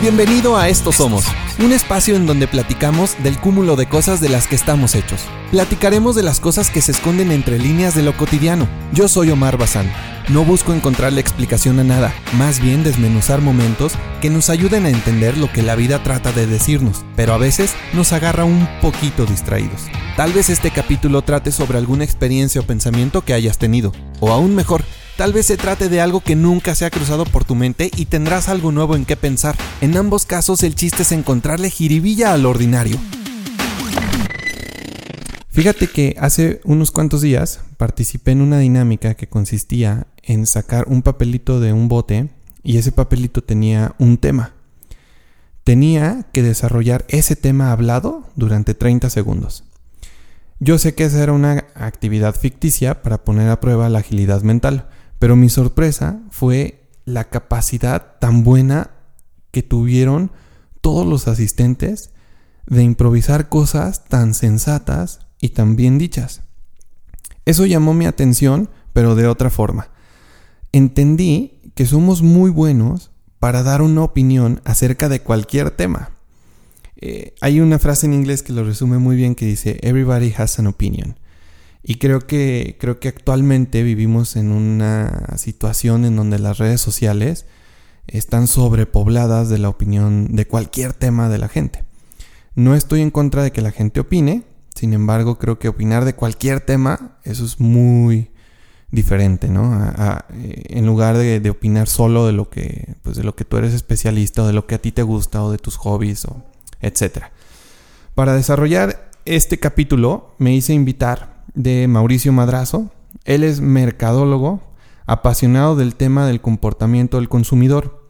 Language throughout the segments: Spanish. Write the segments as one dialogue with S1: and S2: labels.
S1: Bienvenido a Esto Somos, un espacio en donde platicamos del cúmulo de cosas de las que estamos hechos. Platicaremos de las cosas que se esconden entre líneas de lo cotidiano. Yo soy Omar Bazán. No busco encontrarle explicación a nada, más bien desmenuzar momentos que nos ayuden a entender lo que la vida trata de decirnos, pero a veces nos agarra un poquito distraídos. Tal vez este capítulo trate sobre alguna experiencia o pensamiento que hayas tenido, o aún mejor, Tal vez se trate de algo que nunca se ha cruzado por tu mente y tendrás algo nuevo en qué pensar. En ambos casos el chiste es encontrarle jiribilla al ordinario. Fíjate que hace unos cuantos días participé en una dinámica que consistía en sacar un papelito de un bote y ese papelito tenía un tema. Tenía que desarrollar ese tema hablado durante 30 segundos. Yo sé que esa era una actividad ficticia para poner a prueba la agilidad mental, pero mi sorpresa fue la capacidad tan buena que tuvieron todos los asistentes de improvisar cosas tan sensatas y tan bien dichas. Eso llamó mi atención, pero de otra forma. Entendí que somos muy buenos para dar una opinión acerca de cualquier tema. Eh, hay una frase en inglés que lo resume muy bien que dice, Everybody has an opinion. Y creo que, creo que actualmente vivimos en una situación en donde las redes sociales están sobrepobladas de la opinión de cualquier tema de la gente. No estoy en contra de que la gente opine, sin embargo creo que opinar de cualquier tema, eso es muy diferente, ¿no? Eh, en lugar de, opinar solo de lo que, pues de lo que tú eres especialista o de lo que a ti te gusta o de tus hobbies o etcétera. Para desarrollar este capítulo me hice invitar de Mauricio Madrazo. Él es mercadólogo, apasionado del tema del comportamiento del consumidor.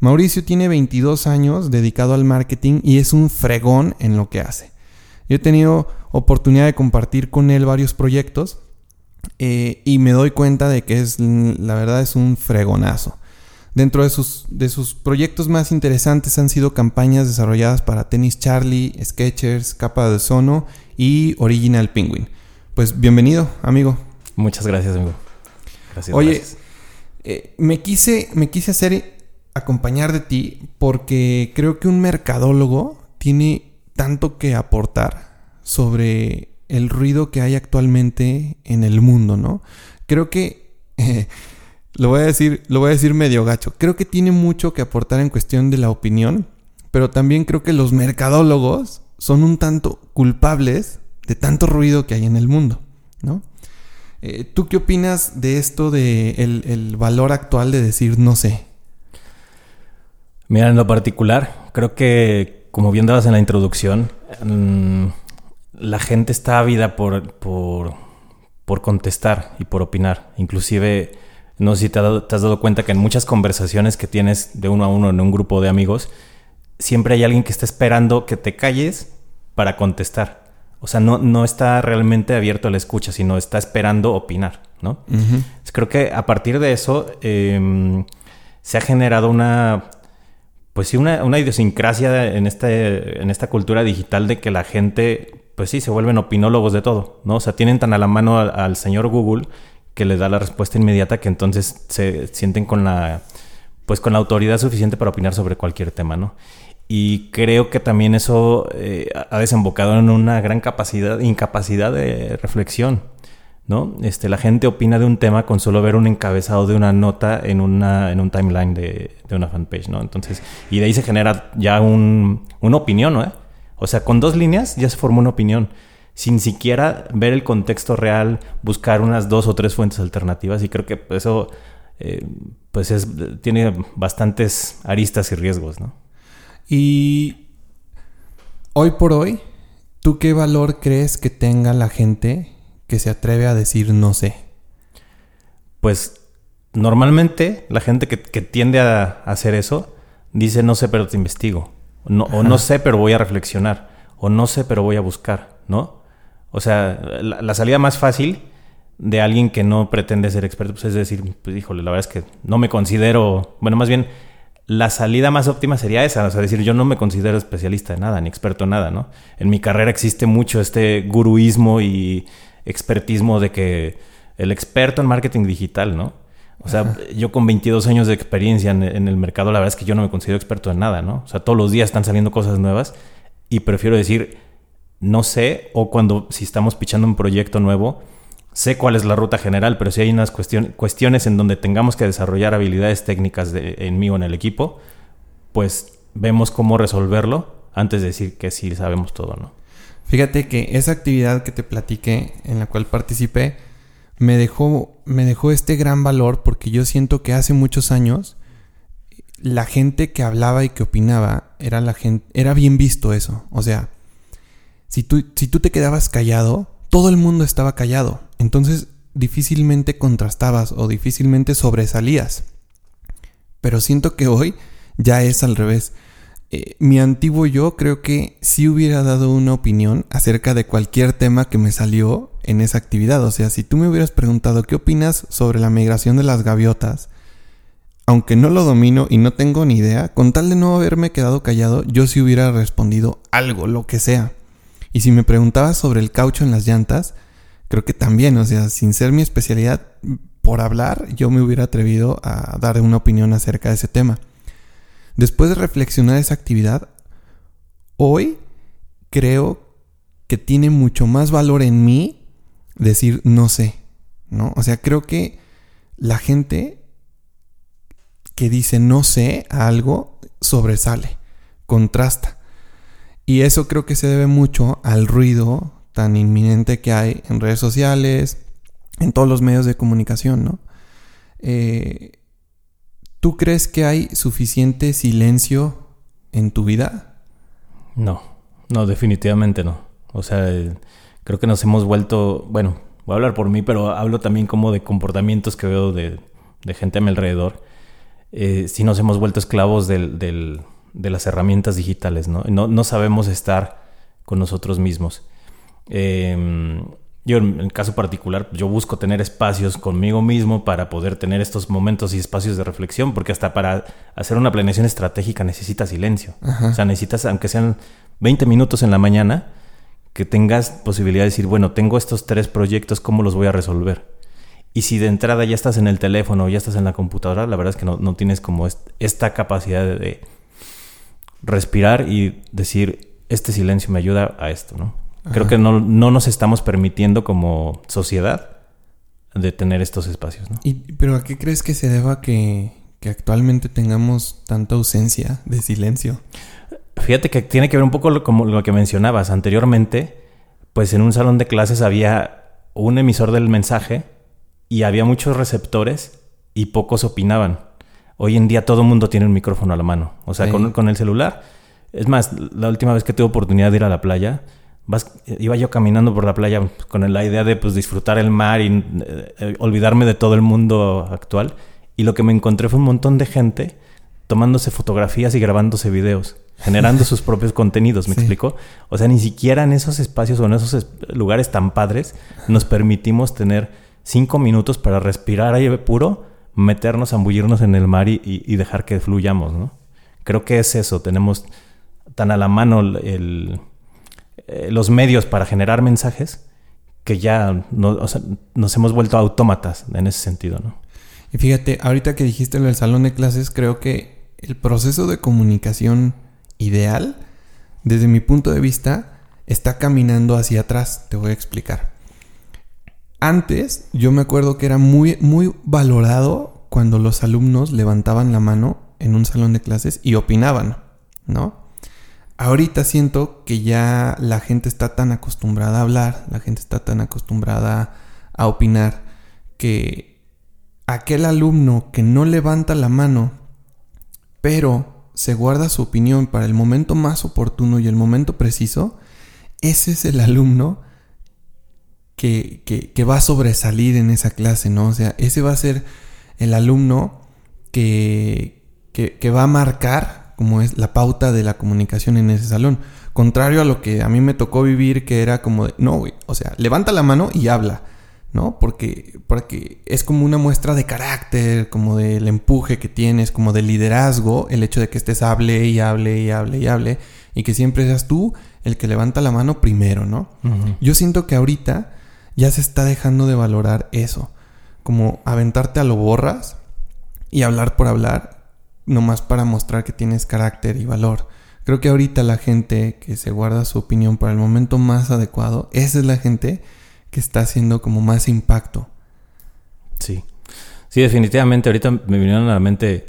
S1: Mauricio tiene 22 años dedicado al marketing y es un fregón en lo que hace. Yo he tenido oportunidad de compartir con él varios proyectos eh, y me doy cuenta de que es, la verdad, es un fregonazo. Dentro de sus, de sus proyectos más interesantes han sido campañas desarrolladas para Tennis Charlie, Sketchers, Capa de Sono y Original Penguin. Pues bienvenido, amigo.
S2: Muchas gracias, amigo.
S1: Gracias. Oye, eh, me, quise, me quise hacer acompañar de ti porque creo que un mercadólogo tiene tanto que aportar sobre el ruido que hay actualmente en el mundo, ¿no? Creo que lo voy a decir, lo voy a decir medio gacho. Creo que tiene mucho que aportar en cuestión de la opinión, pero también creo que los mercadólogos son un tanto culpables de tanto ruido que hay en el mundo, ¿no? Eh, ¿Tú qué opinas de esto de el, valor actual de decir no sé?
S2: Mira, en lo particular, creo que, como bien dabas en la introducción, mm, la gente está ávida por, por, por, contestar y por opinar. Inclusive, no sé si te, te, has dado cuenta que en muchas conversaciones que tienes de uno a uno en un grupo de amigos, siempre hay alguien que está esperando que te calles para contestar. O sea, no, no está realmente abierto a la escucha, sino está esperando opinar, ¿no? Creo que a partir de eso em, se ha generado una, pues sí, una, idiosincrasia en, este, en esta cultura digital de que la gente, pues sí, se vuelven opinólogos de todo, ¿no? O sea, tienen tan a la mano al, señor Google que les da la respuesta inmediata que entonces se sienten con la, pues con la autoridad suficiente para opinar sobre cualquier tema, ¿no? Y creo que también eso eh, ha desembocado en una gran capacidad, incapacidad de reflexión. ¿no? Este, la gente opina de un tema con solo ver un encabezado de una nota en, una, en un timeline de, de una fanpage, ¿no? Entonces, y de ahí se genera ya un, una opinión, ¿no? O sea, con dos líneas ya se formó una opinión, sin siquiera ver el contexto real, buscar unas dos o tres fuentes alternativas, y creo que eso, eh, pues es, tiene bastantes aristas y riesgos, ¿no?
S1: Y hoy por hoy, ¿tú qué valor crees que tenga la gente que se atreve a decir no sé?
S2: Pues normalmente la gente que, tiende a hacer eso dice no sé pero te investigo. o no sé pero voy a reflexionar. O no sé pero voy a buscar, ¿no? O sea, la, salida más fácil de alguien que no pretende ser experto pues es decir, pues híjole, la verdad es que no me considero, bueno, más bien la salida más óptima sería esa, o sea, decir, yo no me considero especialista de nada, ni experto en nada, ¿no? En mi carrera existe mucho este guruismo y expertismo de que el experto en marketing digital, ¿no? O sea, yo con 22 años de experiencia en, en, el mercado, la verdad es que yo no me considero experto en nada, ¿no? O sea, todos los días están saliendo cosas nuevas y prefiero decir, no sé, o cuando si estamos pichando un proyecto nuevo, sé cuál es la ruta general, pero si hay unas cuestiones en donde tengamos que desarrollar habilidades técnicas en mí o en el equipo, pues vemos cómo resolverlo antes de decir que sí sabemos todo, ¿no?
S1: Fíjate que esa actividad que te platiqué, en la cual participé, me dejó, me dejó este gran valor porque yo siento que hace muchos años la gente que hablaba y que opinaba era la gente, era bien visto eso. O sea, si tú, si tú te quedabas callado, todo el mundo estaba callado. Entonces difícilmente contrastabas o difícilmente sobresalías. Pero siento que hoy ya es al revés. Eh, mi antiguo yo creo que sí hubiera dado una opinión acerca de cualquier tema que me salió en esa actividad. O sea, si tú me hubieras preguntado qué opinas sobre la migración de las gaviotas, aunque no lo domino y no tengo ni idea, con tal de no haberme quedado callado, yo sí hubiera respondido algo, lo que sea. Y si me preguntabas sobre el caucho en las llantas, creo que también, o sea, sin ser mi especialidad, por hablar, yo me hubiera atrevido a dar una opinión acerca de ese tema. Después de reflexionar esa actividad, hoy creo que tiene mucho más valor en mí decir no sé, ¿no? O sea, creo que la gente que dice no sé a algo sobresale, contrasta. Y eso creo que se debe mucho al ruido tan inminente que hay en redes sociales, en todos los medios de comunicación, ¿no? Eh, ¿Tú crees que hay suficiente silencio en tu vida?
S2: No, no, definitivamente no. O sea, creo que nos hemos vuelto, bueno, voy a hablar por mí, pero hablo también como de comportamientos que veo de, gente a mi alrededor. Eh, si nos hemos vuelto esclavos del, de las herramientas digitales, ¿no? ¿no? ¿no? sabemos estar con nosotros mismos. Eh, yo en el caso particular, yo busco tener espacios conmigo mismo para poder tener estos momentos y espacios de reflexión, porque hasta para hacer una planeación estratégica necesitas silencio. O sea, necesitas, aunque sean 20 minutos en la mañana, que tengas posibilidad de decir, bueno, tengo estos tres proyectos, ¿cómo los voy a resolver? Y si de entrada ya estás en el teléfono o ya estás en la computadora, la verdad es que no, no tienes como esta capacidad de respirar y decir, este silencio me ayuda a esto, ¿no? Creo que no, nos estamos permitiendo como sociedad de tener estos espacios, ¿no?
S1: ¿Y, ¿Pero a qué crees que se deba que, que actualmente tengamos tanta ausencia de silencio?
S2: Fíjate que tiene que ver un poco como lo que mencionabas anteriormente, pues en un salón de clases había un emisor del mensaje y había muchos receptores y pocos opinaban. Hoy en día todo el mundo tiene un micrófono a la mano, o sea, con, con el celular. Es más, la última vez que tuve oportunidad de ir a la playa, iba yo caminando por la playa con la idea de pues, disfrutar el mar y eh, eh, olvidarme de todo el mundo actual. Y lo que me encontré fue un montón de gente tomándose fotografías y grabándose videos, generando sus propios contenidos, ¿me explico? O sea, ni siquiera en esos espacios o en esos lugares tan padres nos permitimos tener cinco minutos para respirar aire puro, meternos, zambullirnos en el mar y, dejar que fluyamos, ¿no? Creo que es eso, tenemos tan a la mano el eh, los medios para generar mensajes que ya nos hemos vuelto autómatas en ese sentido, ¿no?
S1: Y fíjate, ahorita que dijiste en el salón de clases, creo que el proceso de comunicación ideal, desde mi punto de vista, está caminando hacia atrás. Te voy a explicar. Antes, yo me acuerdo que era muy, muy valorado cuando los alumnos levantaban la mano en un salón de clases y opinaban, ¿no? ahorita siento que ya la gente está tan acostumbrada a hablar, la gente está tan acostumbrada a opinar, que aquel alumno que no levanta la mano, pero se guarda su opinión para el momento más oportuno y el momento preciso, ese es el alumno que, que, va a sobresalir en esa clase, ¿no? O sea, ese va a ser el alumno que, que va a marcar como es la pauta de la comunicación en ese salón. Contrario a lo que a mí me tocó vivir, que era como de, no, güey, o sea, levanta la mano y habla, ¿no? Porque, porque es como una muestra de carácter, como del empuje que tienes, como del liderazgo, el hecho de que estés hable y hable y hable y hable, y que siempre seas tú el que levanta la mano primero, ¿no? Yo siento que ahorita ya se está dejando de valorar eso, como aventarte a lo borras y hablar por hablar, nomás para mostrar que tienes carácter y valor. Creo que ahorita la gente que se guarda su opinión para el momento más adecuado, esa es la gente que está haciendo como más impacto.
S2: Sí. Sí, definitivamente. Ahorita me vinieron a la mente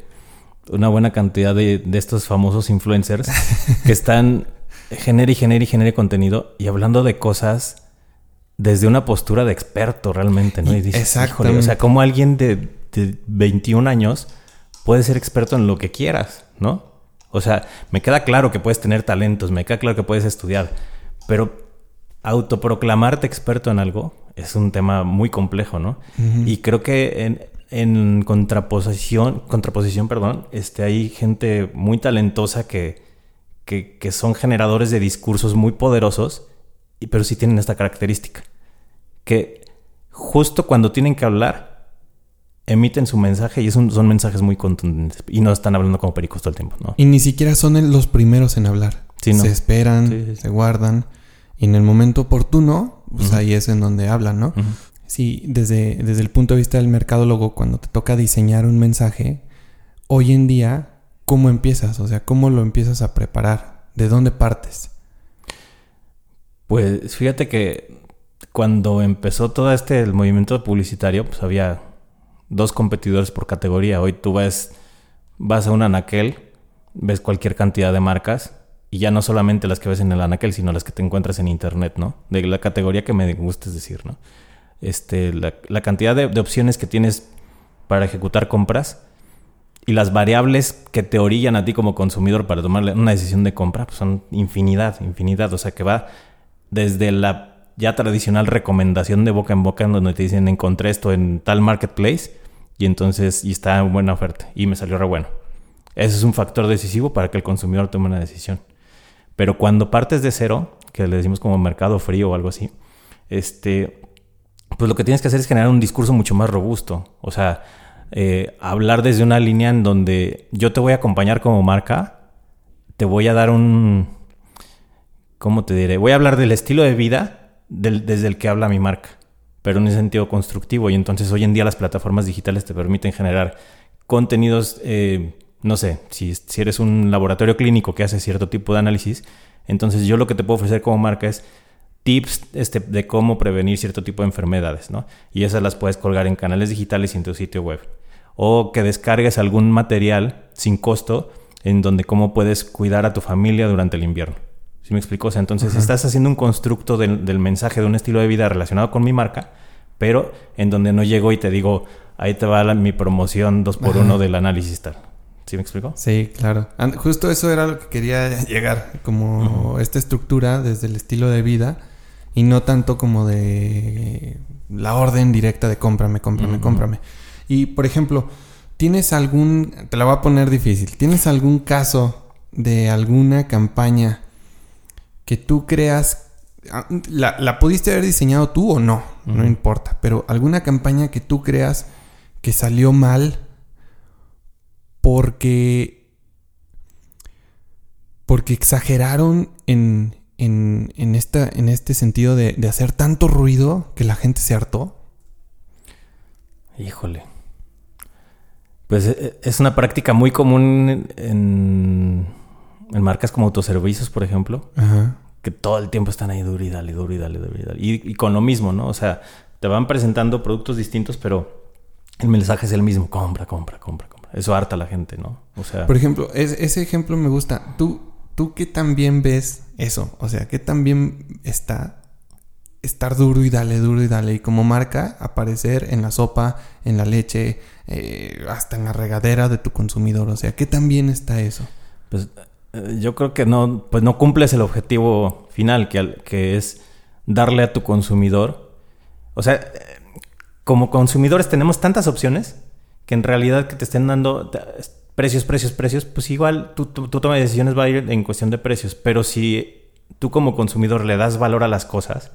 S2: una buena cantidad de, estos famosos influencers que están genere y genere y genere contenido y hablando de cosas desde una postura de experto realmente, ¿no? Y dices, o sea, como alguien de, de 21 años puede ser experto en lo que quieras, ¿no? O sea, me queda claro que puedes tener talentos, me queda claro que puedes estudiar, pero autoproclamarte experto en algo es un tema muy complejo, ¿no? Y creo que en, en, contraposición, contraposición, perdón, este, hay gente muy talentosa que, que, que son generadores de discursos muy poderosos, pero sí tienen esta característica, que justo cuando tienen que hablar, emiten su mensaje y son, son mensajes muy contundentes. Y no están hablando como pericos todo el tiempo, ¿no?
S1: Y ni siquiera son los primeros en hablar. Se esperan, se guardan. Y en el momento oportuno, pues ahí es en donde hablan, ¿no? Sí, desde, desde el punto de vista del mercadólogo, cuando te toca diseñar un mensaje, hoy en día, ¿cómo empiezas? O sea, ¿cómo lo empiezas a preparar? ¿De dónde partes?
S2: Pues fíjate que cuando empezó todo este el movimiento publicitario, pues había dos competidores por categoría. Hoy tú ves, vas a un anaquel, ves cualquier cantidad de marcas y ya no solamente las que ves en el anaquel, sino las que te encuentras en internet, ¿no? De la categoría que me gustes decir, ¿no? Este, la, cantidad de, opciones que tienes para ejecutar compras y las variables que te orillan a ti como consumidor para tomar una decisión de compra pues son infinidad, infinidad. O sea que va desde la ya tradicional recomendación de boca en boca en donde te dicen encontré esto en tal marketplace y entonces y está en buena oferta y me salió re bueno. Ese es un factor decisivo para que el consumidor tome una decisión. Pero cuando partes de cero, que le decimos como mercado frío o algo así, este, pues lo que tienes que hacer es generar un discurso mucho más robusto. O sea, eh, hablar desde una línea en donde yo te voy a acompañar como marca, te voy a dar un, ¿cómo te diré? Voy a hablar del estilo de vida desde el que habla mi marca, pero en un sentido constructivo. Y entonces hoy en día las plataformas digitales te permiten generar contenidos, eh, no sé, si, eres un laboratorio clínico que hace cierto tipo de análisis, entonces yo lo que te puedo ofrecer como marca es tips este, de cómo prevenir cierto tipo de enfermedades, ¿no? Y esas las puedes colgar en canales digitales y en tu sitio web. O que descargues algún material sin costo en donde cómo puedes cuidar a tu familia durante el invierno. ¿Sí me explico? O sea, entonces estás haciendo un constructo del, mensaje de un estilo de vida relacionado con mi marca, pero en donde no llego y te digo, ahí te va mi promoción 2 por 1 del análisis tal. ¿Sí me explico?
S1: Sí, claro. Justo eso era lo que quería llegar, como esta estructura desde el estilo de vida y no tanto como de la orden directa de cómprame, cómprame, cómprame. Y por ejemplo, ¿tienes algún, te la voy a poner difícil, ¿tienes algún caso de alguna campaña que tú creas, ah, la, la pudiste haber diseñado tú o no, no importa, pero alguna campaña que tú creas que salió mal porque porque exageraron en, en, en, esta, en este sentido de, de, hacer tanto ruido que la gente se hartó?
S2: Híjole. Pues eh, es una práctica muy común en, en marcas como autoservicios, por ejemplo, que todo el tiempo están ahí duro y dale, duro y dale, duro y dale. Y, con lo mismo, ¿no? O sea, te van presentando productos distintos, pero el mensaje es el mismo. Compra, compra, compra, compra. Eso harta a la gente, ¿no?
S1: O sea... Por ejemplo, ese ejemplo me gusta. ¿Tú, ¿Tú qué también ves eso? O sea, ¿qué también está estar duro y dale, duro y dale. Y como marca, aparecer en la sopa, en la leche, eh, hasta en la regadera de tu consumidor. O sea, ¿qué también está eso?
S2: Pues yo creo que no, pues no cumples el objetivo final, que, que es darle a tu consumidor. O sea, como consumidores tenemos tantas opciones que en realidad que te estén dando precios, precios, precios, pues igual tu, tu, toma de decisiones va a ir en cuestión de precios. Pero si tú como consumidor le das valor a las cosas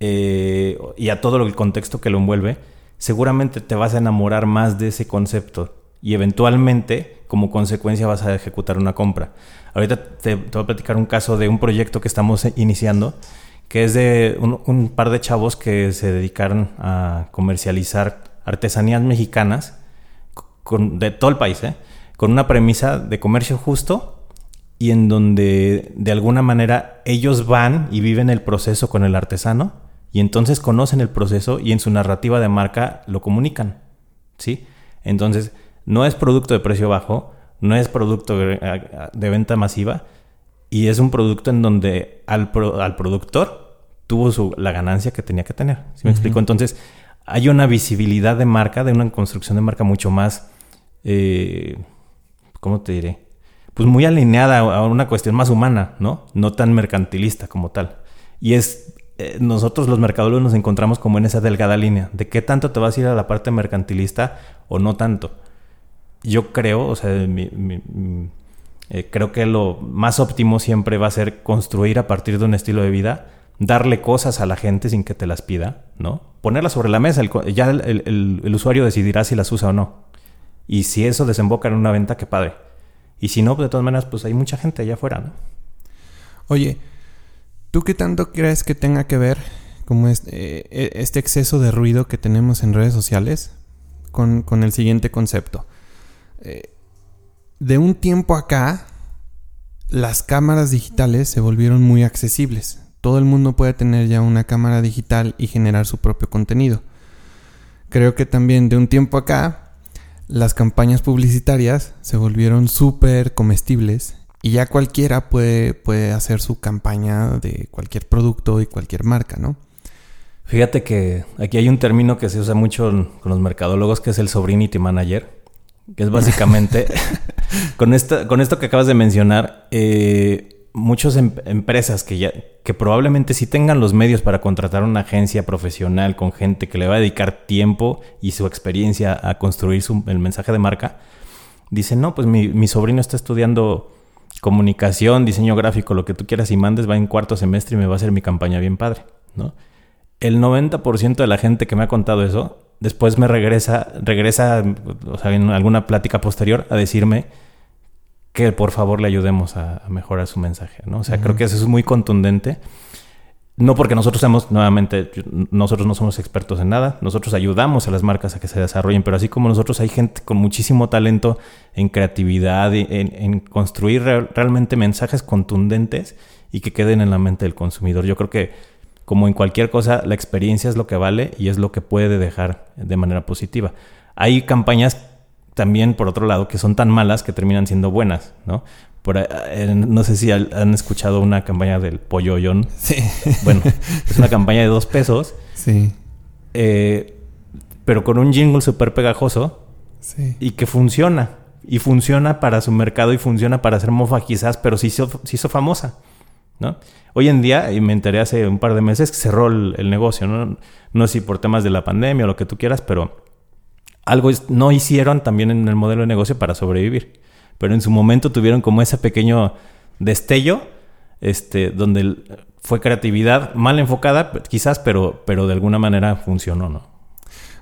S2: eh, y a todo el contexto que lo envuelve, seguramente te vas a enamorar más de ese concepto y eventualmente como consecuencia vas a ejecutar una compra. Ahorita te, voy a platicar un caso de un proyecto que estamos iniciando, que es de un, par de chavos que se dedicaron a comercializar artesanías mexicanas de todo el país, ¿eh? con una premisa de comercio justo y en donde de alguna manera ellos van y viven el proceso con el artesano y entonces conocen el proceso y en su narrativa de marca lo comunican, ¿sí? Entonces, no es producto de precio bajo, no es producto de, venta masiva y es un producto en donde al, al productor tuvo su, la ganancia que tenía que tener, ¿sí me explico? Entonces, hay una visibilidad de marca, de una construcción de marca mucho más, eh, ¿cómo te diré? Pues muy alineada a una cuestión más humana, ¿no? No tan mercantilista como tal. Y es eh, nosotros los mercadólogos nos encontramos como en esa delgada línea de qué tanto te vas a ir a la parte mercantilista o no tanto. Yo creo, o sea, eh, creo que lo más óptimo siempre va a ser construir a partir de un estilo de vida, darle cosas a la gente sin que te las pida, ¿no? Ponerlas sobre la mesa, ya el, usuario decidirá si las usa o no. Y si eso desemboca en una venta, qué padre. Y si no, de todas maneras, pues hay mucha gente allá afuera, ¿no?
S1: Oye, ¿Tú qué tanto crees que tenga que ver como eh, este exceso de ruido que tenemos en redes sociales con, el siguiente concepto? Eh, de un tiempo acá, las cámaras digitales se volvieron muy accesibles. Todo el mundo puede tener ya una cámara digital y generar su propio contenido. Creo que también de un tiempo acá, las campañas publicitarias se volvieron súper comestibles y ya cualquiera puede, puede hacer su campaña de cualquier producto y cualquier marca, ¿no?
S2: Fíjate que aquí hay un término que se usa mucho con los mercadólogos que es el sobrinity manager, que es básicamente, con, esta, con esto que acabas de mencionar, eh, muchas em, empresas que, ya, que probablemente sí tengan los medios para contratar una agencia profesional con gente que le va a dedicar tiempo y su experiencia a construir el mensaje de marca, dicen, no, pues mi, mi sobrino está estudiando comunicación, diseño gráfico, lo que tú quieras y mandes, va en cuarto semestre y me va a hacer mi campaña bien padre, ¿no? El 90% de la gente que me ha contado eso, después me regresa, regresa, o sea, en alguna plática posterior a decirme que por favor le ayudemos a, mejorar su mensaje, ¿no? O sea, creo que eso es muy contundente no porque nosotros seamos, nuevamente, nosotros no somos expertos en nada, nosotros ayudamos a las marcas a que se desarrollen, pero así como nosotros hay gente con muchísimo talento en creatividad, en, en construir realmente mensajes contundentes y que queden en la mente del consumidor. Yo creo que, como en cualquier cosa, la experiencia es lo que vale y es lo que puede dejar de manera positiva. Hay campañas también, por otro lado, que son tan malas que terminan siendo buenas, ¿no? Eh, no sé si han escuchado una campaña del pollo Sí. Bueno, es una campaña de dos pesos.
S1: Sí.
S2: Eh, pero con un jingle súper pegajoso.
S1: Sí.
S2: Y que funciona. Y funciona para su mercado y funciona para hacer mofa quizás, pero se hizo, hizo famosa. Hoy en día, y me enteré hace un par de meses, que cerró el, negocio. ¿no? no sé si por temas de la pandemia o lo que tú quieras, pero algo no hicieron también en el modelo de negocio para sobrevivir pero en su momento tuvieron como ese pequeño destello, este, donde fue creatividad mal enfocada, quizás, pero, pero de alguna manera funcionó, ¿no?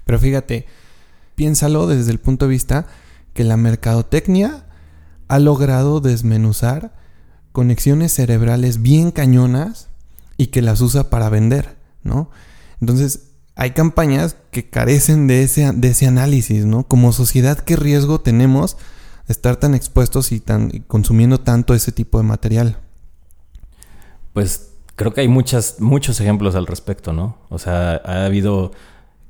S1: Pero fíjate, piénsalo desde el punto de vista que la mercadotecnia ha logrado desmenuzar conexiones cerebrales bien cañonas y que las usa para vender, ¿no? Entonces, hay campañas que carecen de ese, de ese análisis, ¿no? Como sociedad, ¿qué riesgo tenemos estar tan expuestos y tan consumiendo tanto ese tipo de material?
S2: Pues creo que hay muchas, muchos ejemplos al respecto, ¿no? O sea, ha habido,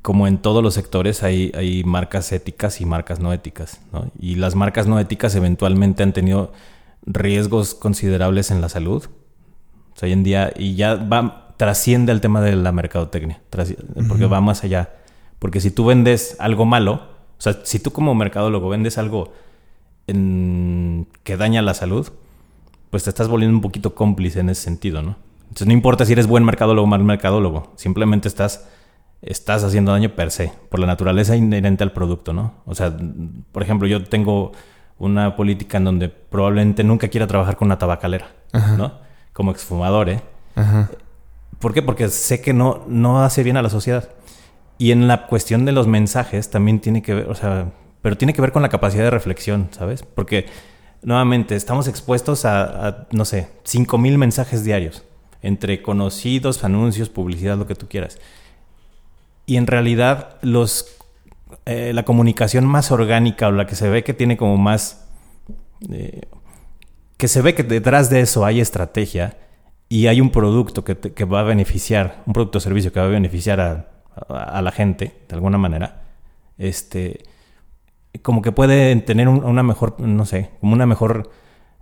S2: como en todos los sectores, hay, hay marcas éticas y marcas no éticas, ¿no? Y las marcas no éticas eventualmente han tenido riesgos considerables en la salud. O sea, hoy en día, y ya va, trasciende el tema de la mercadotecnia, porque va más allá. Porque si tú vendes algo malo, o sea, si tú como mercadólogo vendes algo en, que daña la salud, pues te estás volviendo un poquito cómplice en ese sentido, ¿no? Entonces no importa si eres buen mercadólogo o mal mercadólogo, simplemente estás, estás haciendo daño per se, por la naturaleza inherente al producto, ¿no? O sea, por ejemplo, yo tengo una política en donde probablemente nunca quiera trabajar con una tabacalera, ¿no? Como exfumador, ¿eh? ¿Por qué? Porque sé que no, no hace bien a la sociedad. Y en la cuestión de los mensajes también tiene que ver, o sea, pero tiene que ver con la capacidad de reflexión, ¿sabes? Porque nuevamente estamos expuestos a, no sé, 5.000 mensajes diarios, entre conocidos, anuncios, publicidad, lo que tú quieras. Y en realidad los eh, la comunicación más orgánica o la que se ve que tiene como más... Eh, que se ve que detrás de eso hay estrategia y hay un producto que, que va a beneficiar, un producto o servicio que va a beneficiar a, a, la gente de alguna manera, este, como que puede tener una mejor, no sé, como una mejor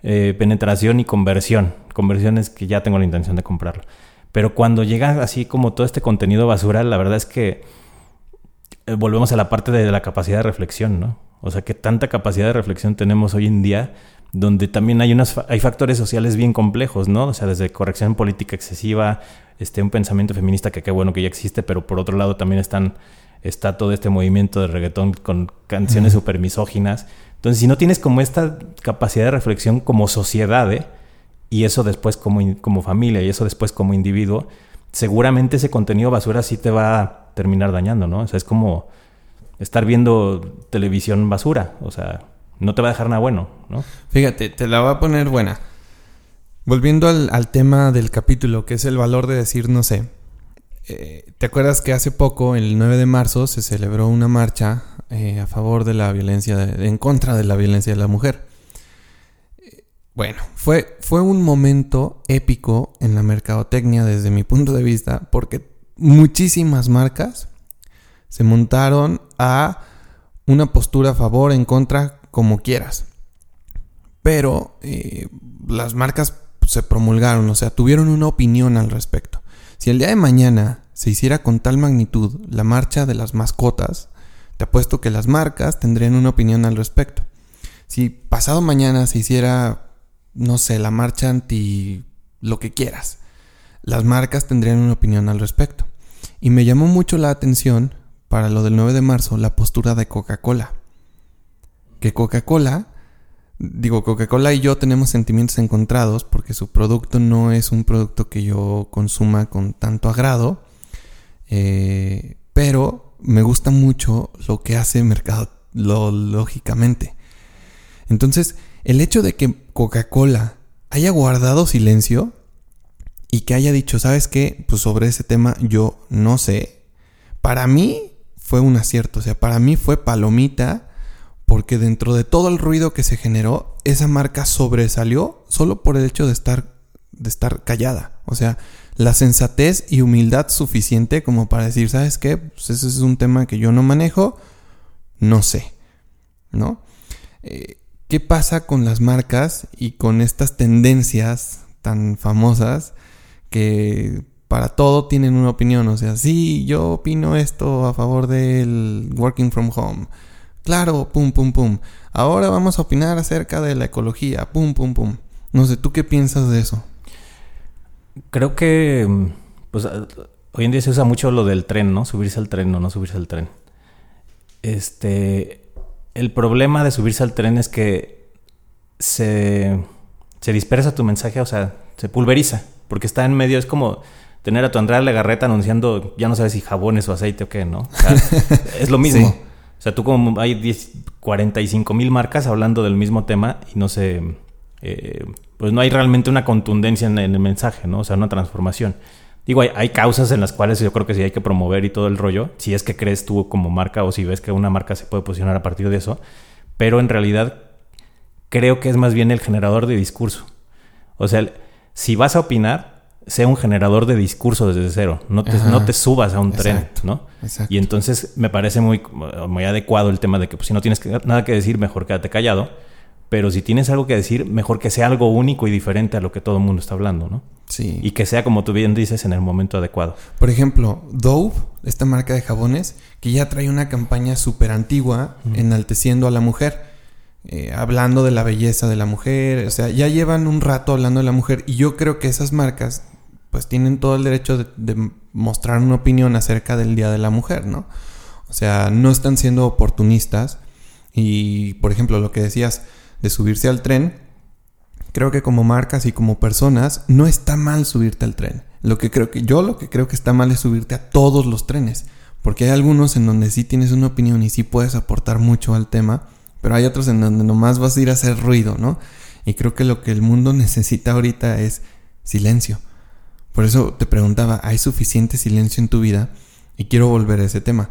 S2: eh, penetración y conversión. Conversión es que ya tengo la intención de comprarlo. Pero cuando llega así como todo este contenido basura, la verdad es que volvemos a la parte de la capacidad de reflexión, ¿no? O sea, que tanta capacidad de reflexión tenemos hoy en día, donde también hay, unos, hay factores sociales bien complejos, ¿no? O sea, desde corrección política excesiva, este, un pensamiento feminista que qué bueno que ya existe, pero por otro lado también están, está todo este movimiento de reggaetón con canciones súper misóginas. Entonces, si no tienes como esta capacidad de reflexión como sociedad, ¿eh? y eso después como, como familia, y eso después como individuo, seguramente ese contenido basura sí te va a terminar dañando, ¿no? O sea, es como estar viendo televisión basura, o sea, no te va a dejar nada bueno, ¿no?
S1: Fíjate, te la va a poner buena. Volviendo al, tema del capítulo, que es el valor de decir no sé. Eh, ¿Te acuerdas que hace poco, el 9 de marzo, se celebró una marcha eh, a favor de la violencia, en contra de la violencia de la mujer? Eh, bueno, fue, fue un momento épico en la mercadotecnia desde mi punto de vista, porque muchísimas marcas se montaron a una postura a favor, en contra, como quieras. Pero las marcas se promulgaron, o sea, tuvieron una opinión al respecto. Si el día de mañana se hiciera con tal magnitud la marcha de las mascotas, te apuesto que las marcas tendrían una opinión al respecto. Si pasado mañana se hiciera, no sé, la marcha anti lo que quieras, las marcas tendrían una opinión al respecto. Y me llamó mucho la atención, para lo del 9 de marzo, la postura de Coca-Cola. Que Coca-Cola digo, Coca-Cola y yo tenemos sentimientos encontrados porque su producto no es un producto que yo consuma con tanto agrado, eh, pero me gusta mucho lo que hace Mercado, lógicamente. Entonces, el hecho de que Coca-Cola haya guardado silencio y que haya dicho, ¿sabes qué? Pues sobre ese tema yo no sé. Para mí fue un acierto, o sea, para mí fue palomita porque dentro de todo el ruido que se generó, esa marca sobresalió solo por el hecho de estar, de estar callada. O sea, la sensatez y humildad suficiente como para decir, ¿sabes qué? Pues ese es un tema que yo no manejo, no sé, ¿no? Eh, ¿Qué pasa con las marcas y con estas tendencias tan famosas que para todo tienen una opinión? O sea, sí, yo opino esto a favor del working from home Claro, pum, pum, pum. Ahora vamos a opinar acerca de la ecología, pum, pum, pum. No sé, ¿tú qué piensas de eso?
S2: Creo que, pues, hoy en día se usa mucho lo del tren, ¿no? Subirse al tren o no subirse al tren. Este, el problema de subirse al tren es que se, se dispersa tu mensaje, o sea, se pulveriza, porque está en medio, es como tener a tu Andrea Legarreta anunciando, ya no sabes si jabones o aceite o qué, ¿no? O sea, es lo mismo. O sea, tú como hay 10, 45 mil marcas hablando del mismo tema y no sé, eh, pues no hay realmente una contundencia en, el mensaje, ¿no? O sea, una transformación. Digo, hay, causas en las cuales yo creo que sí hay que promover y todo el rollo, si es que crees tú como marca o si ves que una marca se puede posicionar a partir de eso, pero en realidad creo que es más bien el generador de discurso. O sea, si vas a opinar, sea un generador de discurso desde cero. No te, no te subas a un tren, ¿no? Y entonces me parece muy, muy adecuado el tema de que pues, si no tienes nada que decir, mejor quédate callado. Pero si tienes algo que decir, mejor que sea algo único y diferente a lo que todo el mundo está hablando, ¿no?
S1: Sí.
S2: Y que sea, como tú bien dices, en el momento adecuado.
S1: Por ejemplo, Dove, esta marca de jabones, que ya trae una campaña súper antigua enalteciendo a la mujer. Eh, hablando de la belleza de la mujer, o sea, ya llevan un rato hablando de la mujer y yo creo que esas marcas pues tienen todo el derecho de, mostrar una opinión acerca del Día de la Mujer, ¿no? O sea, no están siendo oportunistas y, por ejemplo, lo que decías de subirse al tren, creo que como marcas y como personas no está mal subirte al tren. Lo que creo que yo lo que creo que está mal es subirte a todos los trenes, porque hay algunos en donde sí tienes una opinión y sí puedes aportar mucho al tema, pero hay otros en donde nomás vas a ir a hacer ruido, ¿no? Y creo que lo que el mundo necesita ahorita es silencio. Por eso te preguntaba, ¿hay suficiente silencio en tu vida? Y quiero volver a ese tema.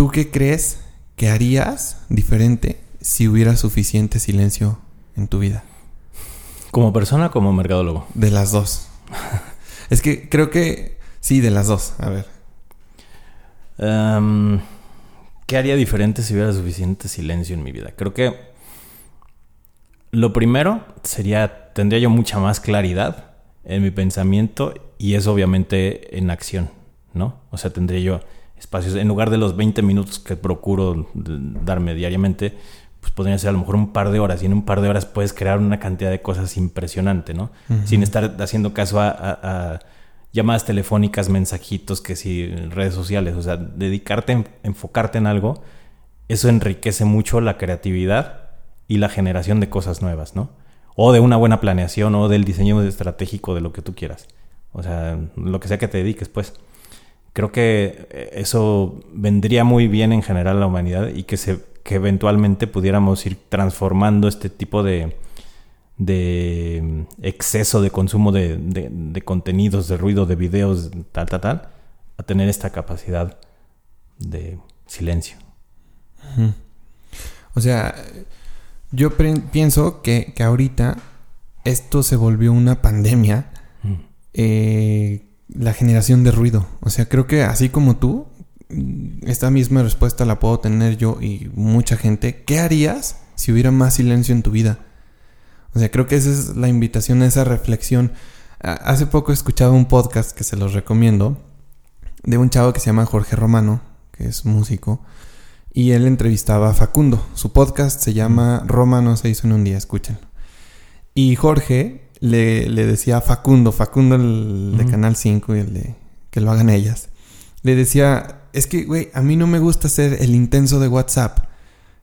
S1: ¿tú qué crees que harías diferente si hubiera suficiente silencio en tu vida?
S2: ¿Como persona o como mercadólogo?
S1: De las dos. es que creo que sí, de las dos. A ver.
S2: Em, ¿Qué haría diferente si hubiera suficiente silencio en mi vida? Creo que lo primero sería, tendría yo mucha más claridad en mi pensamiento y eso obviamente en acción, ¿no? O sea, tendría yo espacios, en lugar de los 20 minutos que procuro darme diariamente, pues podría ser a lo mejor un par de horas y en un par de horas puedes crear una cantidad de cosas impresionante, ¿no? Sin estar haciendo caso a, llamadas telefónicas, mensajitos, que si redes sociales, o sea, dedicarte, enfocarte en algo, eso enriquece mucho la creatividad y la generación de cosas nuevas, ¿no? O de una buena planeación o del diseño estratégico de lo que tú quieras. O sea, lo que sea que te dediques, pues. Creo que eso vendría muy bien en general a la humanidad y que se que eventualmente pudiéramos ir transformando este tipo de, de exceso de consumo de, de, contenidos, de ruido, de videos, tal, tal, tal, a tener esta capacidad de silencio.
S1: O sea, yo pienso que, que, ahorita esto se volvió una pandemia, eh, la generación de ruido. O sea, creo que así como tú, esta misma respuesta la puedo tener yo y mucha gente. ¿Qué harías si hubiera más silencio en tu vida? O sea, creo que esa es la invitación a esa reflexión. Hace poco escuchaba un podcast que se los recomiendo de un chavo que se llama Jorge Romano, que es músico, y él entrevistaba a Facundo. Su podcast se llama Romano se hizo en un día, escúchenlo. Y Jorge le, decía a Facundo, Facundo el de Canal 5 y el de que lo hagan ellas, le decía, es que, güey, a mí no me gusta ser el intenso de WhatsApp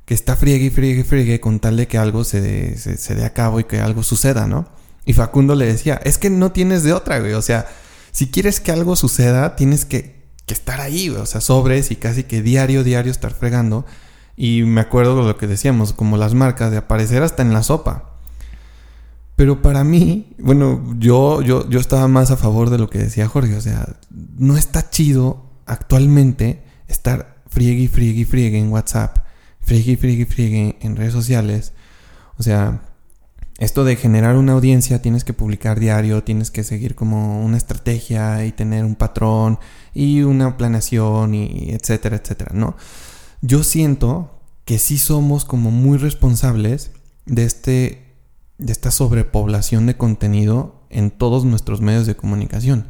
S1: que está friegue y friegue y friegue con tal de que algo se, dé, se, dé a cabo y que algo suceda, ¿no? Y Facundo le decía, es que no tienes de otra, güey. O sea, si quieres que algo suceda, tienes que, que estar ahí, güey. O sea, sobres y casi que diario, diario estar fregando. Y me acuerdo de lo que decíamos, como las marcas, de aparecer hasta en la sopa. Pero para mí, bueno, yo, yo, yo estaba más a favor de lo que decía Jorge. O sea, no está chido actualmente estar friegue y friegue y friegue en WhatsApp, friegue friegue friegue en redes sociales. O sea, esto de generar una audiencia, tienes que publicar diario, tienes que seguir como una estrategia y tener un patrón y una planeación y etcétera, etcétera, ¿no? Yo siento que sí somos como muy responsables de este de esta sobrepoblación de contenido en todos nuestros medios de comunicación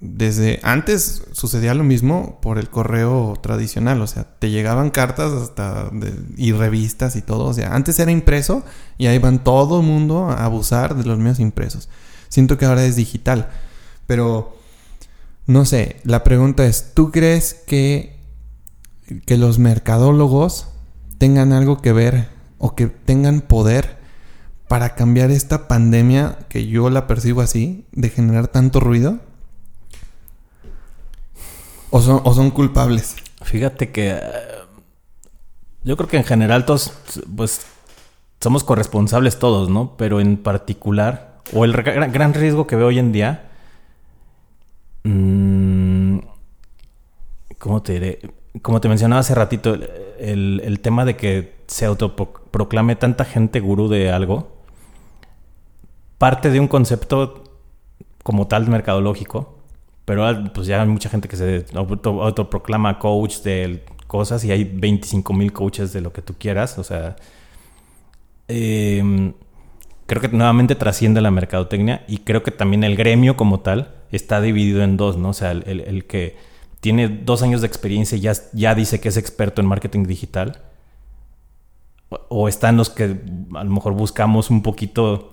S1: desde antes sucedía lo mismo por el correo tradicional, o sea, te llegaban cartas hasta y revistas y todo, o sea, antes era impreso y ahí van todo el mundo a abusar de los medios impresos. Siento que ahora es digital, pero no sé, la pregunta es, ¿tú crees que que los mercadólogos tengan algo que ver o que tengan poder para cambiar esta pandemia que yo la percibo así de generar tanto ruido? ¿O son, o son culpables?
S2: Fíjate que eh, yo creo que en general todos, pues, somos corresponsables todos, ¿no? Pero en particular, o el gran, riesgo que veo hoy en día, mmm, ¿cómo te diré? Como te mencionaba hace ratito, el, el tema de que se autoproclame tanta gente gurú de algo, parte de un concepto como tal mercadológico, pero pues ya hay mucha gente que se autoproclama coach de cosas y hay 25 mil coaches de lo que tú quieras. O sea, em, creo que nuevamente trasciende la mercadotecnia y creo que también el gremio como tal está dividido en dos, ¿no? O sea, el, que tiene dos años de experiencia y ya, ya dice que es experto en marketing digital. O están los que a lo mejor buscamos un poquito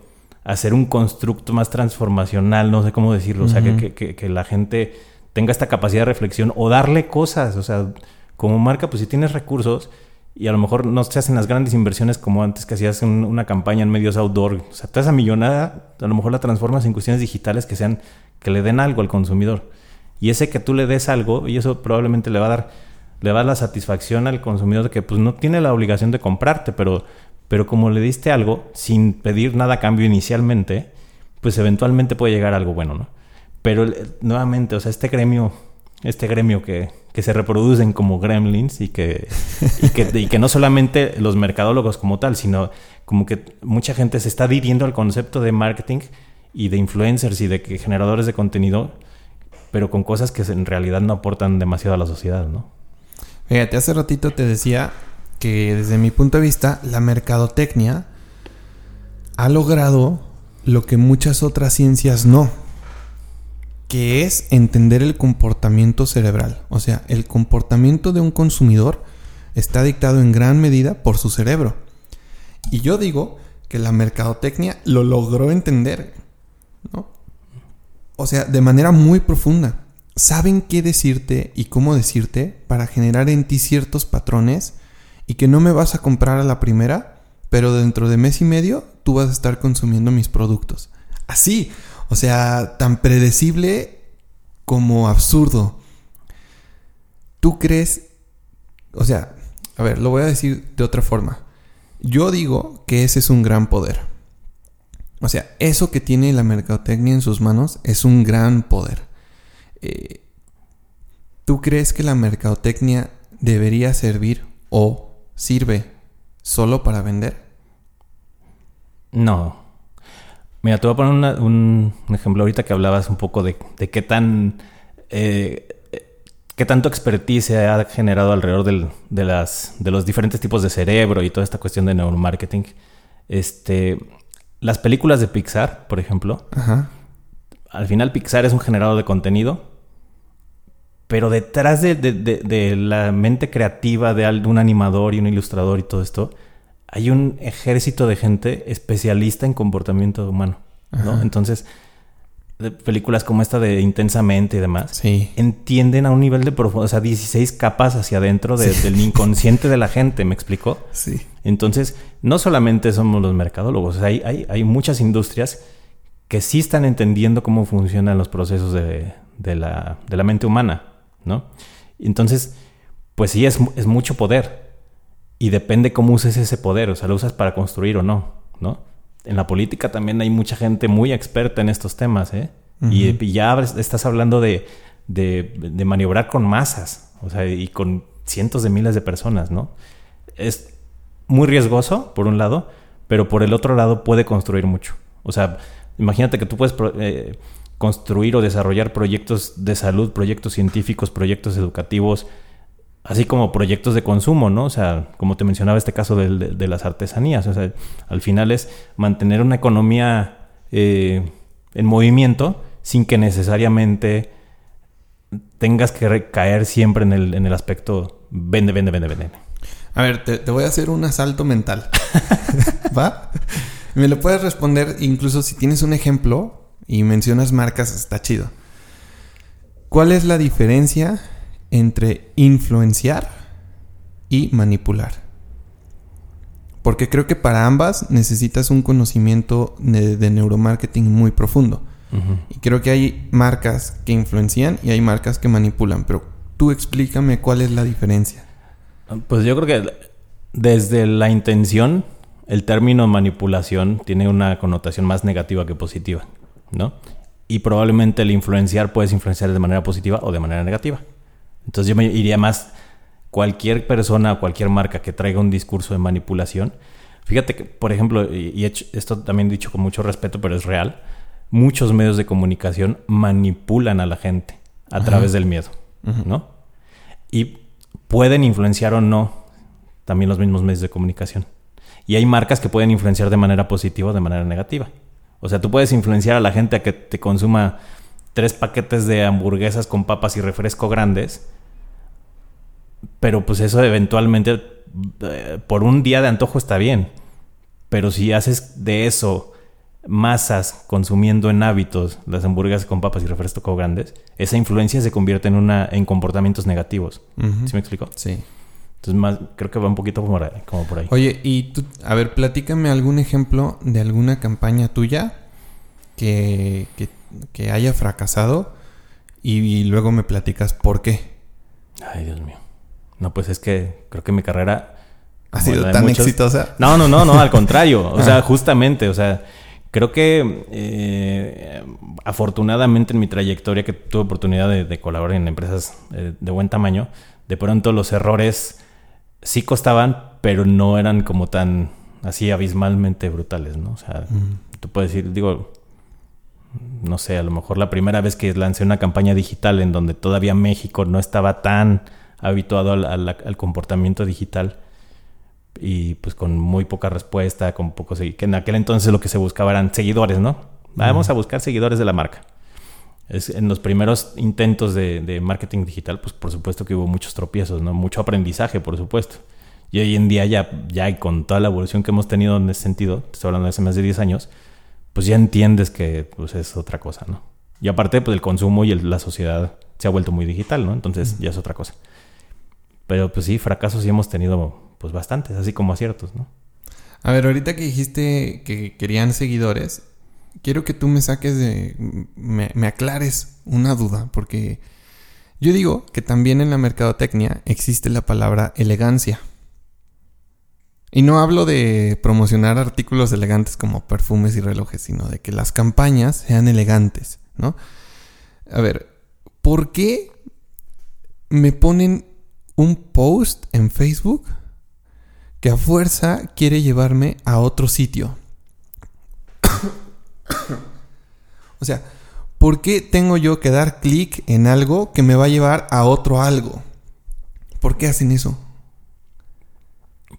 S2: hacer un constructo más transformacional, no sé cómo decirlo, o sea, que, que, que, la gente tenga esta capacidad de reflexión o darle cosas, o sea, como marca, pues si tienes recursos y a lo mejor no se hacen las grandes inversiones como antes que hacías una campaña en medios outdoor, o sea, toda esa millonada, a lo mejor la transformas en cuestiones digitales que sean, que le den algo al consumidor. Y ese que tú le des algo, y eso probablemente le va a dar, le va a dar la satisfacción al consumidor de que pues no tiene la obligación de comprarte, pero pero como le diste algo sin pedir nada a cambio inicialmente, pues eventualmente puede llegar algo bueno, ¿no? Pero nuevamente, o sea, este gremio este gremio que, que se reproducen como gremlins y que, y que, y que no solamente los mercadólogos como tal, sino como que mucha gente se está adhiriendo al concepto de marketing y de influencers y de generadores de contenido, pero con cosas que en realidad no aportan demasiado a la sociedad, ¿no?
S1: Fíjate, hace ratito te decía que desde mi punto de vista la mercadotecnia ha logrado lo que muchas otras ciencias no, que es entender el comportamiento cerebral. O sea, el comportamiento de un consumidor está dictado en gran medida por su cerebro. Y yo digo que la mercadotecnia lo logró entender. O sea, de manera muy profunda. Saben qué decirte y cómo decirte para generar en ti ciertos patrones y que no me vas a comprar a la primera, pero dentro de mes y medio tú vas a estar consumiendo mis productos. Así, o sea, tan predecible como absurdo. ¿Tú crees? O sea, a ver, lo voy a decir de otra forma. Yo digo que ese es un gran poder. O sea, eso que tiene la mercadotecnia en sus manos es un gran poder. Eh, ¿Tú crees que la mercadotecnia debería servir o sirve solo para vender?
S2: No. Mira, te voy a poner un, ejemplo ahorita que hablabas un poco de, qué tan... Eh, qué tanto expertise se ha generado alrededor de, las, de los diferentes tipos de cerebro y toda esta cuestión de neuromarketing. Este, las películas de Pixar, por ejemplo, al final Pixar es un generador de contenido, pero detrás de, la mente creativa de un animador y un ilustrador y todo esto, hay un ejército de gente especialista en comportamiento humano, ¿no? Entonces, películas como esta de Intensamente y demás, entienden a un nivel de profundidad, o sea, 16 capas hacia adentro del inconsciente de la gente, ¿me explicó?
S1: Sí.
S2: Entonces, no solamente somos los mercadólogos, hay, hay, hay, muchas industrias que sí están entendiendo cómo funcionan los procesos de, la, mente humana, ¿no? Entonces, pues sí, es, es mucho poder. Y depende cómo uses ese poder, o sea, lo usas para construir o no, ¿no? en la política también hay mucha gente muy experta en estos temas, ¿eh? y, ya estás hablando de, de, maniobrar con masas, o sea, y con cientos de miles de personas, ¿no? Es muy riesgoso, por un lado, pero por el otro lado puede construir mucho. O sea, imagínate que tú puedes eh, construir o desarrollar proyectos de salud, proyectos científicos, proyectos educativos, así como proyectos de consumo, ¿no? O sea, como te mencionaba este caso de, las artesanías, o sea, al final es mantener una economía eh, en movimiento sin que necesariamente tengas que recaer siempre en el, en el aspecto vende, vende, vende, vende.
S1: A ver, te, te voy a hacer un asalto mental. ¿Va? Me lo puedes responder incluso si tienes un ejemplo y mencionas marcas, está chido. ¿Cuál es la diferencia entre influenciar y manipular. Porque creo que para ambas necesitas un conocimiento de, neuromarketing muy profundo. Y creo que hay marcas que influencian y hay marcas que manipulan. Pero tú explícame cuál es la diferencia.
S2: Pues yo creo que desde la intención, el término manipulación tiene una connotación más negativa que positiva, ¿no? Y probablemente el influenciar puedes influenciar de manera positiva o de manera negativa. Entonces yo me iría más cualquier persona, o cualquier marca que traiga un discurso de manipulación. Fíjate que, por ejemplo, y, esto también dicho con mucho respeto, pero es real, muchos medios de comunicación manipulan a la gente a través del miedo, ¿no? Y pueden influenciar o no también los mismos medios de comunicación. Y hay marcas que pueden influenciar de manera positiva o de manera negativa. O sea, tú puedes influenciar a la gente a que te consuma tres paquetes de hamburguesas con papas y refresco grandes pero pues eso eventualmente eh, por un día de antojo está bien. Pero si haces de eso masas consumiendo en hábitos las hamburguesas con papas y refresco grandes, esa influencia se convierte en una en comportamientos negativos. ¿Sí me explico?
S1: Sí.
S2: Entonces más creo que va un poquito como, por ahí.
S1: Oye, y tú, a ver, platícame algún ejemplo de alguna campaña tuya que, que, haya fracasado y luego me platicas por qué.
S2: Ay, Dios mío. No, pues es que creo que mi carrera...
S1: ¿Ha sido tan exitosa?
S2: No, no, no, no, al contrario. O sea, justamente, o sea, Creo que eh, afortunadamente en mi trayectoria que tuve oportunidad de, colaborar en empresas eh, de buen tamaño, de pronto los errores sí costaban, pero no eran como tan así abismalmente brutales, ¿no? O sea, tú puedes decir, digo, no sé, a lo mejor la primera vez que lancé una campaña digital en donde todavía México no estaba tan habituado al comportamiento digital, y pues con muy poca respuesta, con poco que en aquel entonces lo que se buscaba eran seguidores, ¿no? Vamos a buscar seguidores de la marca. Es, en los primeros intentos de, marketing digital, pues por supuesto que hubo muchos tropiezos, ¿no? Mucho aprendizaje, por supuesto. Y hoy en día ya, ya con toda la evolución que hemos tenido en ese sentido, estoy hablando de hace más de 10 años, pues ya entiendes que pues es otra cosa, ¿no? Y aparte, pues el consumo y la sociedad se ha vuelto muy digital, ¿no? Entonces ya es otra cosa. Pero pues sí, fracasos sí hemos tenido pues bastantes, así como aciertos, ¿no?
S1: A ver, ahorita que dijiste que querían seguidores, quiero que tú me saques de. me, aclares una duda, porque yo digo que también en la mercadotecnia existe la palabra elegancia. Y no hablo de promocionar artículos elegantes como perfumes y relojes, sino de que las campañas sean elegantes, ¿no? A ver, ¿por qué me ponen un post en Facebook que a fuerza quiere llevarme a otro sitio. o sea, ¿por qué tengo yo que dar clic en algo que me va a llevar a otro algo? ¿Por qué hacen eso?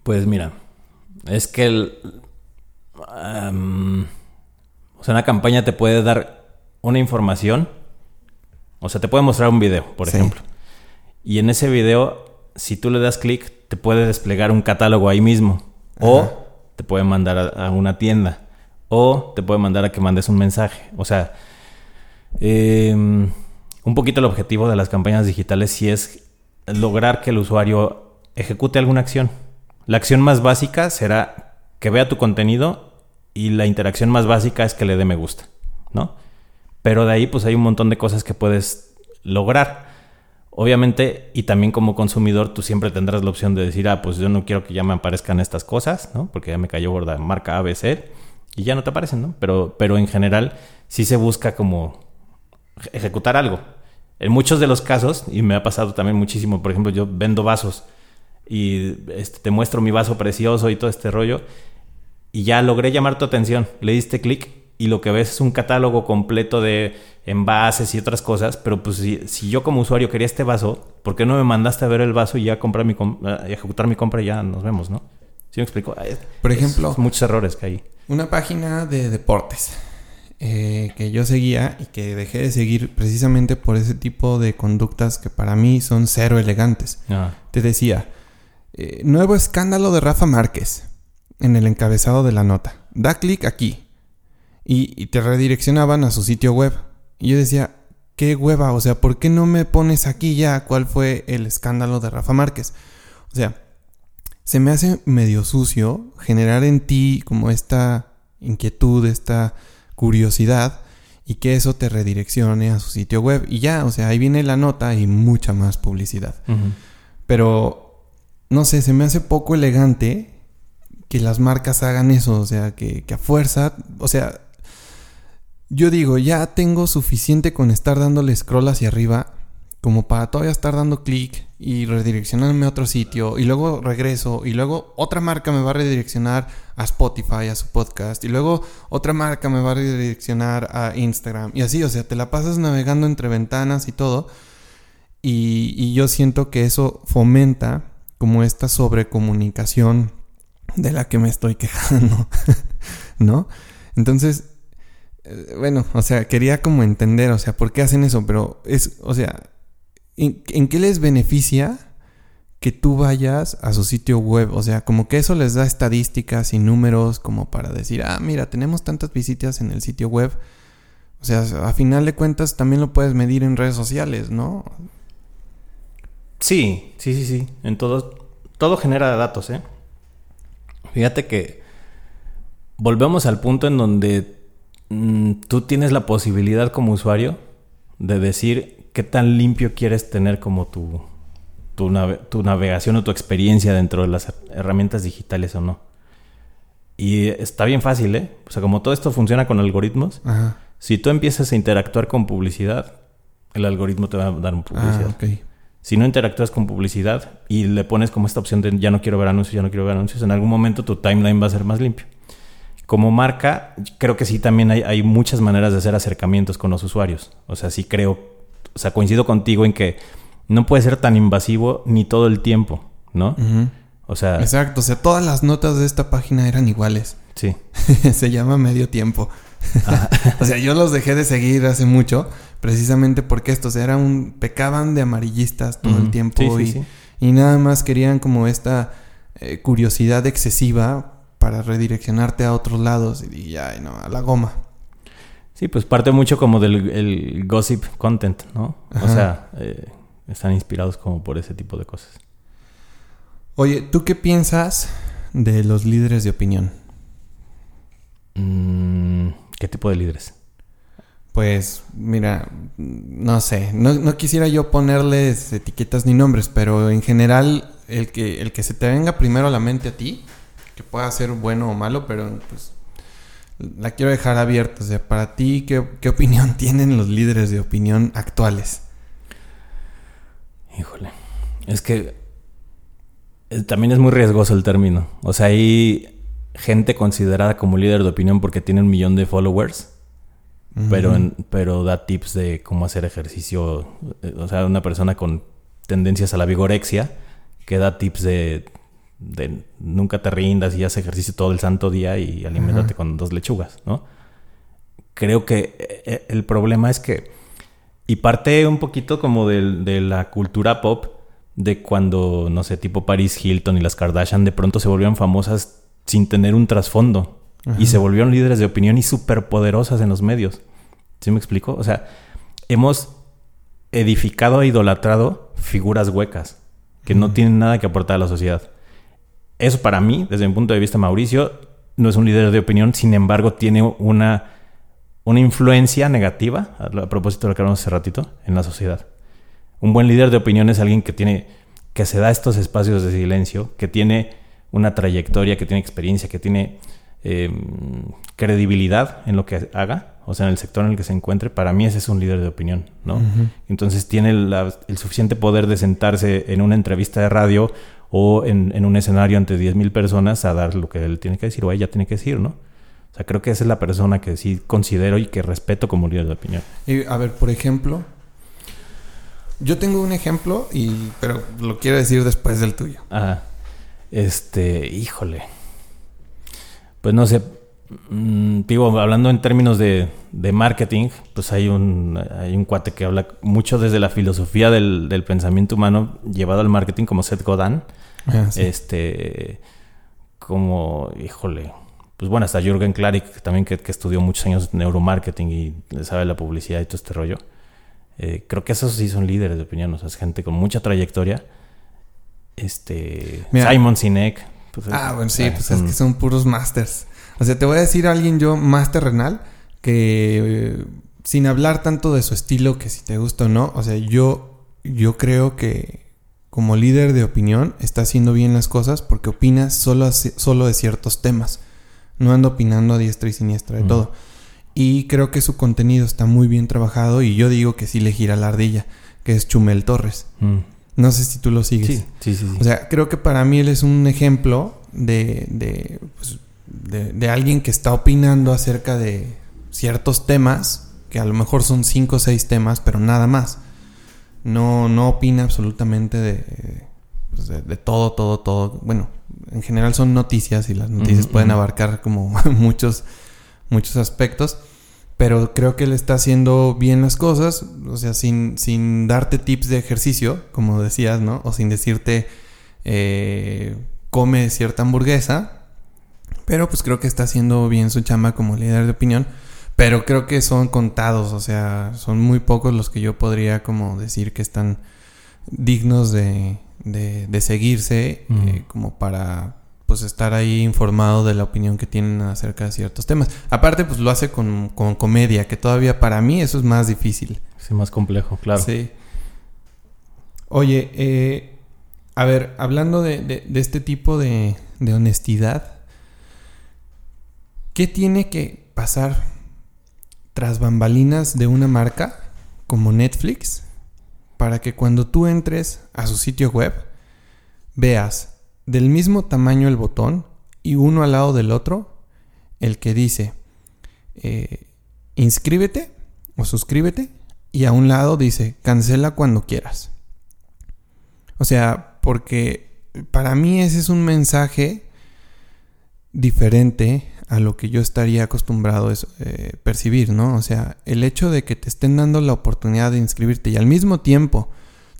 S2: Pues mira, es que el, o sea, una campaña te puede dar una información, o sea, te puede mostrar un video, por ejemplo. Y en ese video, si tú le das clic, te puede desplegar un catálogo ahí mismo. O te puede mandar a, una tienda. O te puede mandar a que mandes un mensaje. O sea, em, un poquito el objetivo de las campañas digitales sí es lograr que el usuario ejecute alguna acción. La acción más básica será que vea tu contenido y la interacción más básica es que le dé me gusta, ¿no? Pero de ahí pues hay un montón de cosas que puedes lograr. Obviamente, y también como consumidor, tú siempre tendrás la opción de decir, ah, pues yo no quiero que ya me aparezcan estas cosas, ¿no? Porque ya me cayó gorda marca ABC y ya no te aparecen, ¿no? Pero, pero en general sí se busca como ejecutar algo. En muchos de los casos, y me ha pasado también muchísimo, por ejemplo, yo vendo vasos y este, te muestro mi vaso precioso y todo este rollo, y ya logré llamar tu atención, le diste clic y lo que ves es un catálogo completo de envases y otras cosas, pero pues si, yo como usuario quería este vaso, ¿por qué no me mandaste a ver el vaso y ya comprar mi ejecutar mi compra y ya nos vemos, ¿no? ¿Sí me explico?
S1: Por ejemplo,
S2: muchos errores que hay.
S1: Una página de deportes eh, que yo seguía y que dejé de seguir precisamente por ese tipo de conductas que para mí son cero elegantes. Ah. Te decía, eh, nuevo escándalo de Rafa Márquez en el encabezado de la nota. Da clic aquí. y te redireccionaban a su sitio web. Y yo decía, qué hueva, o sea, ¿por qué no me pones aquí ya cuál fue el escándalo de Rafa Márquez? O sea, se me hace medio sucio generar en ti como esta inquietud, esta curiosidad y que eso te redireccione a su sitio web. Y ya, o sea, ahí viene la nota y mucha más publicidad. Pero, no sé, se me hace poco elegante que las marcas hagan eso, o sea, que, que a fuerza, o sea, yo digo, ya tengo suficiente con estar dándole scroll hacia arriba como para todavía estar dando clic y redireccionarme a otro sitio y luego regreso y luego otra marca me va a redireccionar a Spotify, a su podcast y luego otra marca me va a redireccionar a Instagram y así, o sea, te la pasas navegando entre ventanas y todo y, y yo siento que eso fomenta como esta sobrecomunicación de la que me estoy quejando, ¿no? Entonces, eh, bueno, o sea, quería como entender, o sea, por qué hacen eso, pero es, o sea, ¿en, qué les beneficia que tú vayas a su sitio web? O sea, como que eso les da estadísticas y números como para decir, ah, mira, tenemos tantas visitas en el sitio web. O sea, a final de cuentas también lo puedes medir en redes sociales, ¿no?
S2: Sí, sí, sí, sí. En todo, todo genera datos, ¿eh? Fíjate que volvemos al punto en donde Mm, tú tienes la posibilidad como usuario de decir qué tan limpio quieres tener como tu, tu, navegación o tu experiencia dentro de las herramientas digitales o no. Y está bien fácil, ¿eh? O sea, como todo esto funciona con algoritmos,
S1: Ajá.
S2: si tú empiezas a interactuar con publicidad, el algoritmo te va a dar publicidad.
S1: Ah.
S2: Si no interactúas con publicidad y le pones como esta opción de ya no quiero ver anuncios, ya no quiero ver anuncios, en algún momento tu timeline va a ser más limpio. Como marca, creo que sí también hay, hay muchas maneras de hacer acercamientos con los usuarios. O sea, sí creo, o sea, coincido contigo en que no puede ser tan invasivo ni todo el tiempo, ¿no? O sea,
S1: Exacto, o sea, todas las notas de esta página eran iguales.
S2: sí.
S1: Se llama medio tiempo. o sea, yo los dejé de seguir hace mucho, precisamente porque estos eran un pecaban de amarillistas todo el tiempo
S2: Sí, sí,
S1: y,
S2: sí.
S1: y nada más querían como esta eh, curiosidad excesiva para redireccionarte a otros lados y, y ay, no, a la goma.
S2: Sí, pues parte mucho como del el gossip content, ¿no?
S1: Ajá.
S2: O sea, eh, están inspirados como por ese tipo de cosas.
S1: Oye, ¿tú qué piensas de los líderes de opinión?
S2: Mm, ¿Qué tipo de líderes?
S1: Pues mira, no sé, no, no quisiera yo ponerles etiquetas ni nombres, pero en general el que, el que se te venga primero a la mente a ti, que pueda ser bueno o malo, pero pues la quiero dejar abierta. O sea, para ti, ¿qué, qué opinión tienen los líderes de opinión actuales?
S2: Híjole. Es que eh, también es muy riesgoso el término. O sea, hay gente considerada como líder de opinión porque tiene un millón de followers, pero, en- pero da tips de cómo hacer ejercicio. Eh, O sea, una persona con tendencias a la vigorexia que da tips de, de nunca te rindas y haz ejercicio todo el santo día y aliméntate
S1: Ajá.
S2: con dos lechugas, ¿no? Creo que eh, eh, el problema es que y parte un poquito como del- de, la cultura pop de cuando, no sé, tipo Paris Hilton y las Kardashian de pronto se volvieron famosas sin tener un trasfondo.
S1: Ajá.
S2: Y se volvieron líderes de opinión y súper poderosas en los medios. ¿Sí me explico? O sea, hemos edificado e idolatrado figuras huecas que no tienen nada que aportar a la sociedad. Eso para mí, desde mi punto de vista, Mauricio, no es un líder de opinión, sin embargo, tiene una, una influencia negativa, a, propósito de lo que hablamos hace ratito, en la sociedad. Un buen líder de opinión es alguien que tiene, que se da estos espacios de silencio, que tiene una trayectoria, que tiene experiencia, que tiene eh, credibilidad en lo que haga, o sea, en el sector en el que se encuentre. Para mí ese es un líder de opinión, ¿no? Entonces tiene la- el suficiente poder de sentarse en una entrevista de radio o en, en un escenario ante 10.000 personas a dar lo que él tiene que decir o ella tiene que decir, ¿no? O sea, creo que esa es la persona que sí considero y que respeto como líder de opinión.
S1: Y, a ver, por ejemplo, yo tengo un ejemplo, y, pero lo quiero decir después del tuyo.
S2: Ah, este, híjole. Pues no sé, mm, digo, hablando en términos de, de marketing, pues hay un, hay un cuate que habla mucho desde la filosofía del, del pensamiento humano llevado al marketing como Seth Godin.
S1: Ah, sí.
S2: Este, como, híjole, pues bueno, hasta Jürgen Klarik también que, que estudió muchos años neuromarketing y sabe la publicidad y todo este rollo. Eh, creo que esos sí son líderes de opinión, o sea, es gente con mucha trayectoria. Este,
S1: Mira.
S2: Simon Sinek. pues,
S1: Ah, bueno, sí,
S2: eh,
S1: pues
S2: son-
S1: es que son puros masters. O sea, te voy a decir a alguien yo más terrenal que eh, sin hablar tanto de su estilo, que si te gusta o no, o sea, yo, yo creo que como líder de opinión está haciendo bien las cosas porque opinas solo, solo de ciertos temas. No ando opinando a diestra y siniestra de
S2: Ujú.
S1: todo. Y creo que su contenido está muy bien trabajado y yo digo que sí le gira la ardilla, que es Chumel Torres.
S2: Mm.
S1: No sé si tú lo sigues.
S2: Sí, sí, sí. sí.
S1: O sea, creo que para mí él es un ejemplo de, de, pues, de, de alguien que está opinando acerca de ciertos temas, que a lo mejor son cinco o seis temas, pero nada más. No, no opina absolutamente de, pues, de, de todo, todo, todo. Bueno, en general son noticias y las noticias pueden abarcar como muchos, muchos aspectos. Pero creo que él está haciendo bien las cosas, o sea, sin, sin darte tips de ejercicio, como decías, ¿no? O sin decirte, eh, come cierta hamburguesa. Pero pues creo que está haciendo bien su chamba como líder de opinión. Pero creo que son contados, o sea, son muy pocos los que yo podría como decir que están dignos de, de, de seguirse eh, como para pues estar ahí informado de la opinión que tienen acerca de ciertos temas. Aparte, pues lo hace con, con comedia, que todavía para mí eso es más difícil.
S2: Sí, más complejo, claro.
S1: Sí. Oye, eh, a ver, hablando de, de- de este tipo de, de honestidad, ¿Qué tiene que pasar tras bambalinas de una marca como Netflix para que cuando tú entres a su sitio web veas del mismo tamaño el botón y uno al lado del otro el que dice eh, inscríbete o suscríbete y a un lado dice cancela cuando quieras. O sea, porque para mí ese es un mensaje diferente a lo que yo estaría acostumbrado a eh, percibir, ¿no? O sea, el hecho de que te estén dando la oportunidad de inscribirte y al mismo tiempo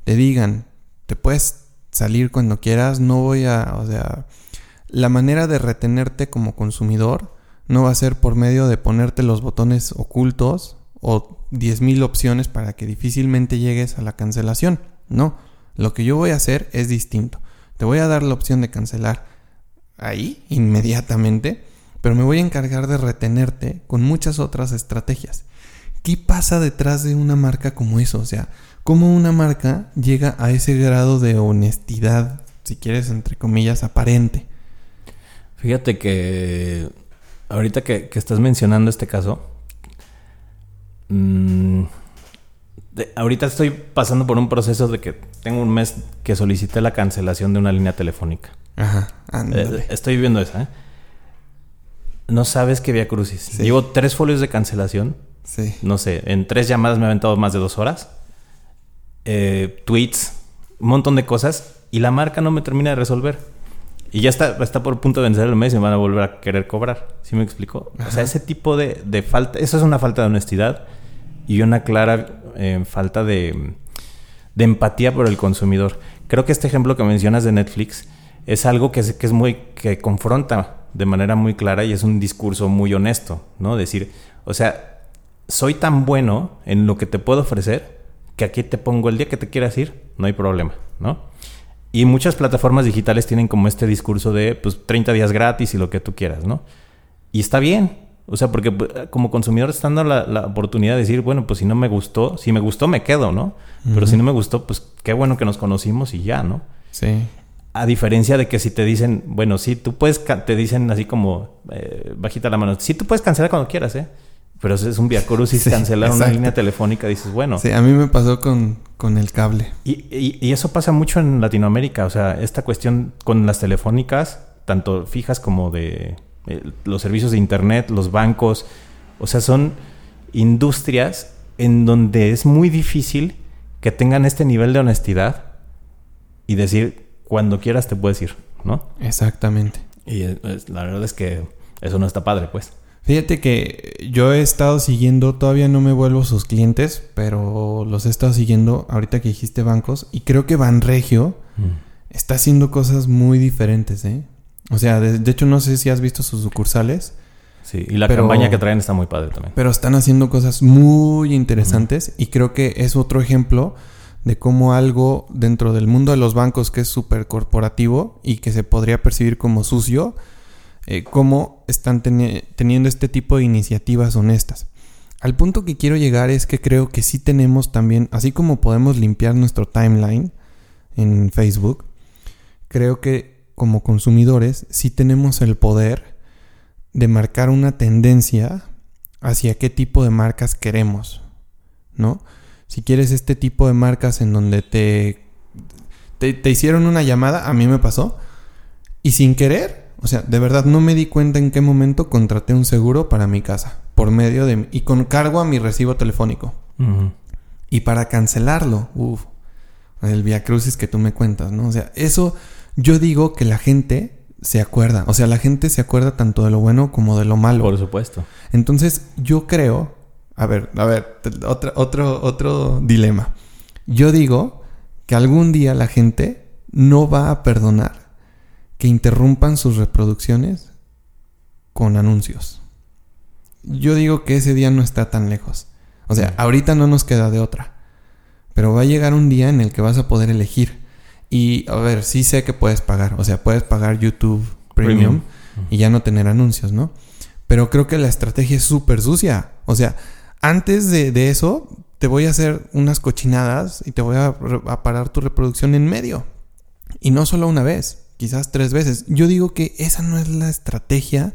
S1: te digan, te puedes salir cuando quieras, no voy a, o sea, la manera de retenerte como consumidor no va a ser por medio de ponerte los botones ocultos o 10.000 opciones para que difícilmente llegues a la cancelación. No, lo que yo voy a hacer es distinto. Te voy a dar la opción de cancelar ahí, inmediatamente, pero me voy a encargar de retenerte con muchas otras estrategias. ¿Qué pasa detrás de una marca como eso? O sea, ¿cómo una marca llega a ese grado de honestidad, si quieres, entre comillas, aparente?
S2: Fíjate que ahorita que, estás mencionando este caso, mmm, ahorita estoy pasando por un proceso de que tengo un mes que solicité la cancelación de una línea telefónica. Ajá, eh, estoy viviendo esa, ¿eh? No sabes qué vía crucis. Llevo tres folios de cancelación. Sí. No sé, en tres llamadas me ha aventado más de dos horas. Eh, tweets, un montón de cosas. Y la marca no me termina de resolver. Y ya está, está por punto de vencer el mes y me van a volver a querer cobrar. ¿Sí me explico? O sea, ese tipo de, de falta, eso es una falta de honestidad y una clara eh, falta de, empatía por el consumidor. Creo que este ejemplo que mencionas de Netflix es algo que es, que es muy, que confronta de manera muy clara y es un discurso muy honesto, ¿no? Decir, o sea, soy tan bueno en lo que te puedo ofrecer que aquí te pongo el día que te quieras ir, no hay problema, ¿no? Y muchas plataformas digitales tienen como este discurso de, pues, 30 días gratis y lo que tú quieras, ¿no? Y está bien, o sea, porque pues, como consumidor están dando la, oportunidad de decir, bueno, pues si no me gustó, si me gustó me quedo, ¿no? Pero si no me gustó, pues qué bueno que nos conocimos y ya, ¿no?
S1: Sí.
S2: A diferencia de que si te dicen, bueno, sí, tú puedes, te dicen así como, eh, bajita la mano, sí, tú puedes cancelar cuando quieras, ¿eh? Pero es un via crucis cancelar una línea telefónica, dices, bueno.
S1: Sí, a mí me pasó con, con el cable.
S2: Y, y, y, eso pasa mucho en Latinoamérica, o sea, esta cuestión con las telefónicas, tanto fijas como de eh, los servicios de Internet, los bancos, o sea, son industrias en donde es muy difícil que tengan este nivel de honestidad y decir, cuando quieras te puedes ir, ¿no?
S1: Exactamente.
S2: Y la verdad es que eso no está padre, pues.
S1: Fíjate que yo he estado siguiendo, todavía no me vuelvo sus clientes, pero los he estado siguiendo ahorita que dijiste bancos y creo que Banregio mm. está haciendo cosas muy diferentes, ¿eh? O sea, de, hecho no sé si has visto sus sucursales.
S2: Sí, y la campaña que traen está muy padre también.
S1: Pero están haciendo cosas muy interesantes y creo que es otro ejemplo de cómo algo dentro del mundo de los bancos que es súper corporativo y que se podría percibir como sucio, eh, cómo están teniendo este tipo de iniciativas honestas. Al punto que quiero llegar es que creo que sí tenemos también, así como podemos limpiar nuestro timeline en Facebook, creo que como consumidores sí tenemos el poder de marcar una tendencia hacia qué tipo de marcas queremos, ¿no? Si quieres este tipo de marcas en donde te, te, hicieron una llamada, a mí me pasó, y sin querer, o sea, de verdad no me di cuenta en qué momento contraté un seguro para mi casa, por medio de... y con cargo a mi recibo telefónico. Y para cancelarlo, uff, el via crucis que tú me cuentas, ¿no? O sea, eso yo digo que la gente se acuerda. O sea, la gente se acuerda tanto de lo bueno como de lo malo.
S2: Por supuesto.
S1: Entonces, yo creo. A ver, a ver, otro, otro, otro dilema. Yo digo que algún día la gente no va a perdonar que interrumpan sus reproducciones con anuncios. Yo digo que ese día no está tan lejos. O sea, ahorita no nos queda de otra. Pero va a llegar un día en el que vas a poder elegir y a ver, sí sé que puedes pagar. O sea, puedes pagar YouTube Premium, y ya no tener anuncios, ¿no? Pero creo que la estrategia es súper sucia. O sea, antes de, eso, te voy a hacer unas cochinadas y te voy a, parar tu reproducción en medio. Y no solo una vez, quizás tres veces. Yo digo que esa no es la estrategia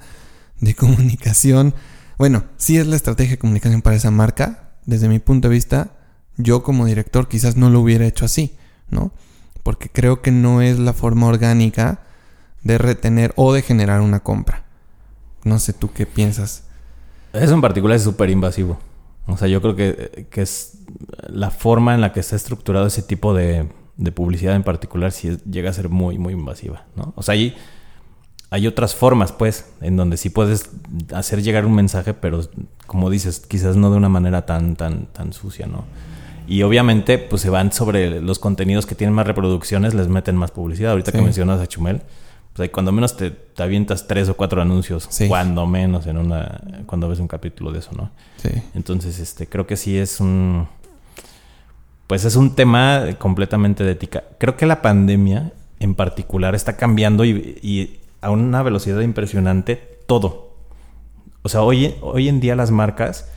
S1: de comunicación. Bueno, sí es la estrategia de comunicación para esa marca. Desde mi punto de vista, yo como director quizás no lo hubiera hecho así, ¿no? Porque creo que no es la forma orgánica de retener o de generar una compra. No sé tú qué piensas.
S2: Eso en particular es súper invasivo. O sea, yo creo que, es la forma en la que está estructurado ese tipo de, publicidad en particular si llega a ser muy, muy invasiva, ¿no? O sea, hay, hay otras formas, pues, en donde sí puedes hacer llegar un mensaje, pero como dices, quizás no de una manera tan, tan, tan sucia, ¿no? Y obviamente, pues se van sobre los contenidos que tienen más reproducciones, les meten más publicidad. Ahorita que mencionas a Chumel, pues cuando menos te, avientas tres o cuatro anuncios, cuando menos en una, cuando ves un capítulo de eso, ¿no? Sí. Entonces, este, creo que sí es un, pues es un tema completamente de ética. Creo que la pandemia en particular está cambiando y, a una velocidad impresionante todo. O sea, hoy, hoy en día las marcas,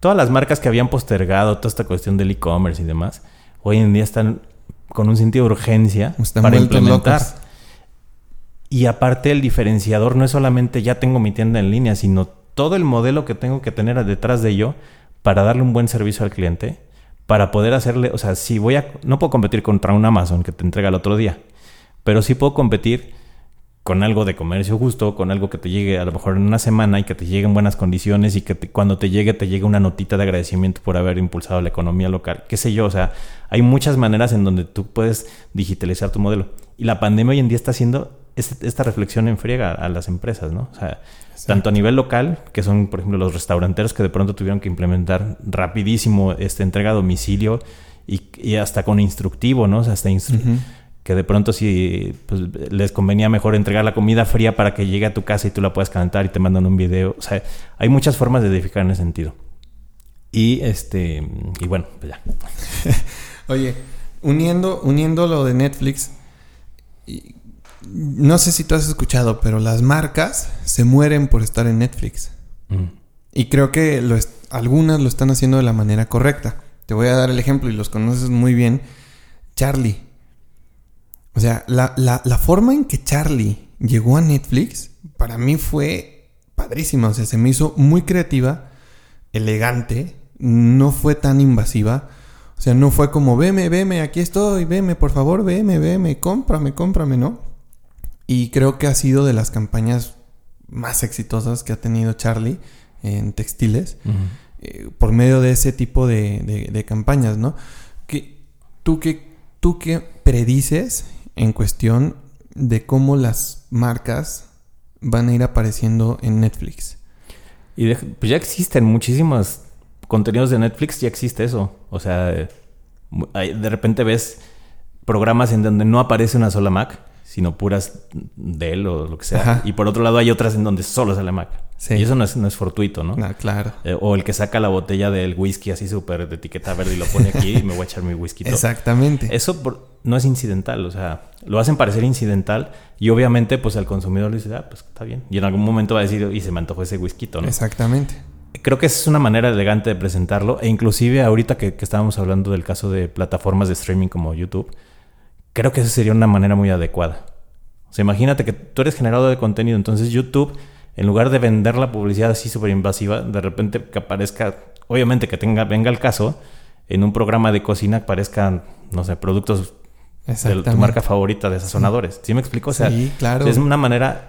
S2: todas las marcas que habían postergado toda esta cuestión del e-commerce y demás, hoy en día están con un sentido de urgencia para implementar. Y aparte el diferenciador no es solamente ya tengo mi tienda en línea, sino todo el modelo que tengo que tener detrás de ello para darle un buen servicio al cliente, para poder hacerle, o sea, si voy a, no puedo competir contra un Amazon que te entrega el otro día, pero sí puedo competir con algo de comercio justo, con algo que te llegue a lo mejor en una semana y que te llegue en buenas condiciones y que cuando te llegue te llegue una notita de agradecimiento por haber impulsado la economía local, qué sé yo, o sea, hay muchas maneras en donde tú puedes digitalizar tu modelo. Y la pandemia hoy en día está haciendo esta reflexión en friega a las empresas, ¿no? O sea, tanto a nivel local, que son, por ejemplo, los restauranteros que de pronto tuvieron que implementar rapidísimo esta entrega a domicilio y, hasta con instructivo, ¿no? O sea, hasta que de pronto si pues, les convenía mejor entregar la comida fría para que llegue a tu casa y tú la puedas calentar y te mandan un video. O sea, hay muchas formas de edificar en ese sentido. Y este, y bueno, pues ya.
S1: Oye, uniendo, uniendo lo de Netflix, no sé si tú has escuchado, pero las marcas se mueren por estar en Netflix. Mm. Y creo que algunas lo están haciendo de la manera correcta. Te voy a dar el ejemplo y los conoces muy bien. Charlie. O sea, la, la forma en que Charlie llegó a Netflix, para mí fue padrísima. O sea, se me hizo muy creativa, elegante, no fue tan invasiva. O sea, no fue como, veme, veme, aquí estoy, veme, por favor, veme, veme, cómprame, cómprame, ¿no? Y creo que ha sido de las campañas más exitosas que ha tenido Charlie en textiles eh, por medio de ese tipo de, campañas, ¿no? tú, qué, ¿Tú qué predices en cuestión de cómo las marcas van a ir apareciendo en Netflix?
S2: Y pues ya existen muchísimos contenidos de Netflix, ya existe eso. O sea, de repente ves programas en donde no aparece una sola Mac sino puras de él o lo que sea. Y por otro lado hay otras en donde solo sale Mac. Y eso no es, no es fortuito, ¿no?
S1: Ah, claro.
S2: Eh, o el que saca la botella del whisky así súper de etiqueta verde y lo pone aquí y me voy a echar mi whisky.
S1: Exactamente.
S2: Eso no es incidental, o sea, lo hacen parecer incidental y obviamente pues al consumidor le dice, ah, pues está bien. Y en algún momento va a decir, y se me antojó ese whisky, ¿no?
S1: Exactamente.
S2: Creo que esa es una manera elegante de presentarlo e inclusive ahorita que, que estábamos hablando del caso de plataformas de streaming como YouTube, creo que esa sería una manera muy adecuada. O sea, imagínate que tú eres generador de contenido, entonces YouTube, en lugar de vender la publicidad así súper invasiva, de repente que aparezca, obviamente que tenga, venga el caso, en un programa de cocina aparezcan, no sé, productos de tu marca favorita de sazonadores. ¿Sí me explico? O sea,
S1: claro.
S2: es una manera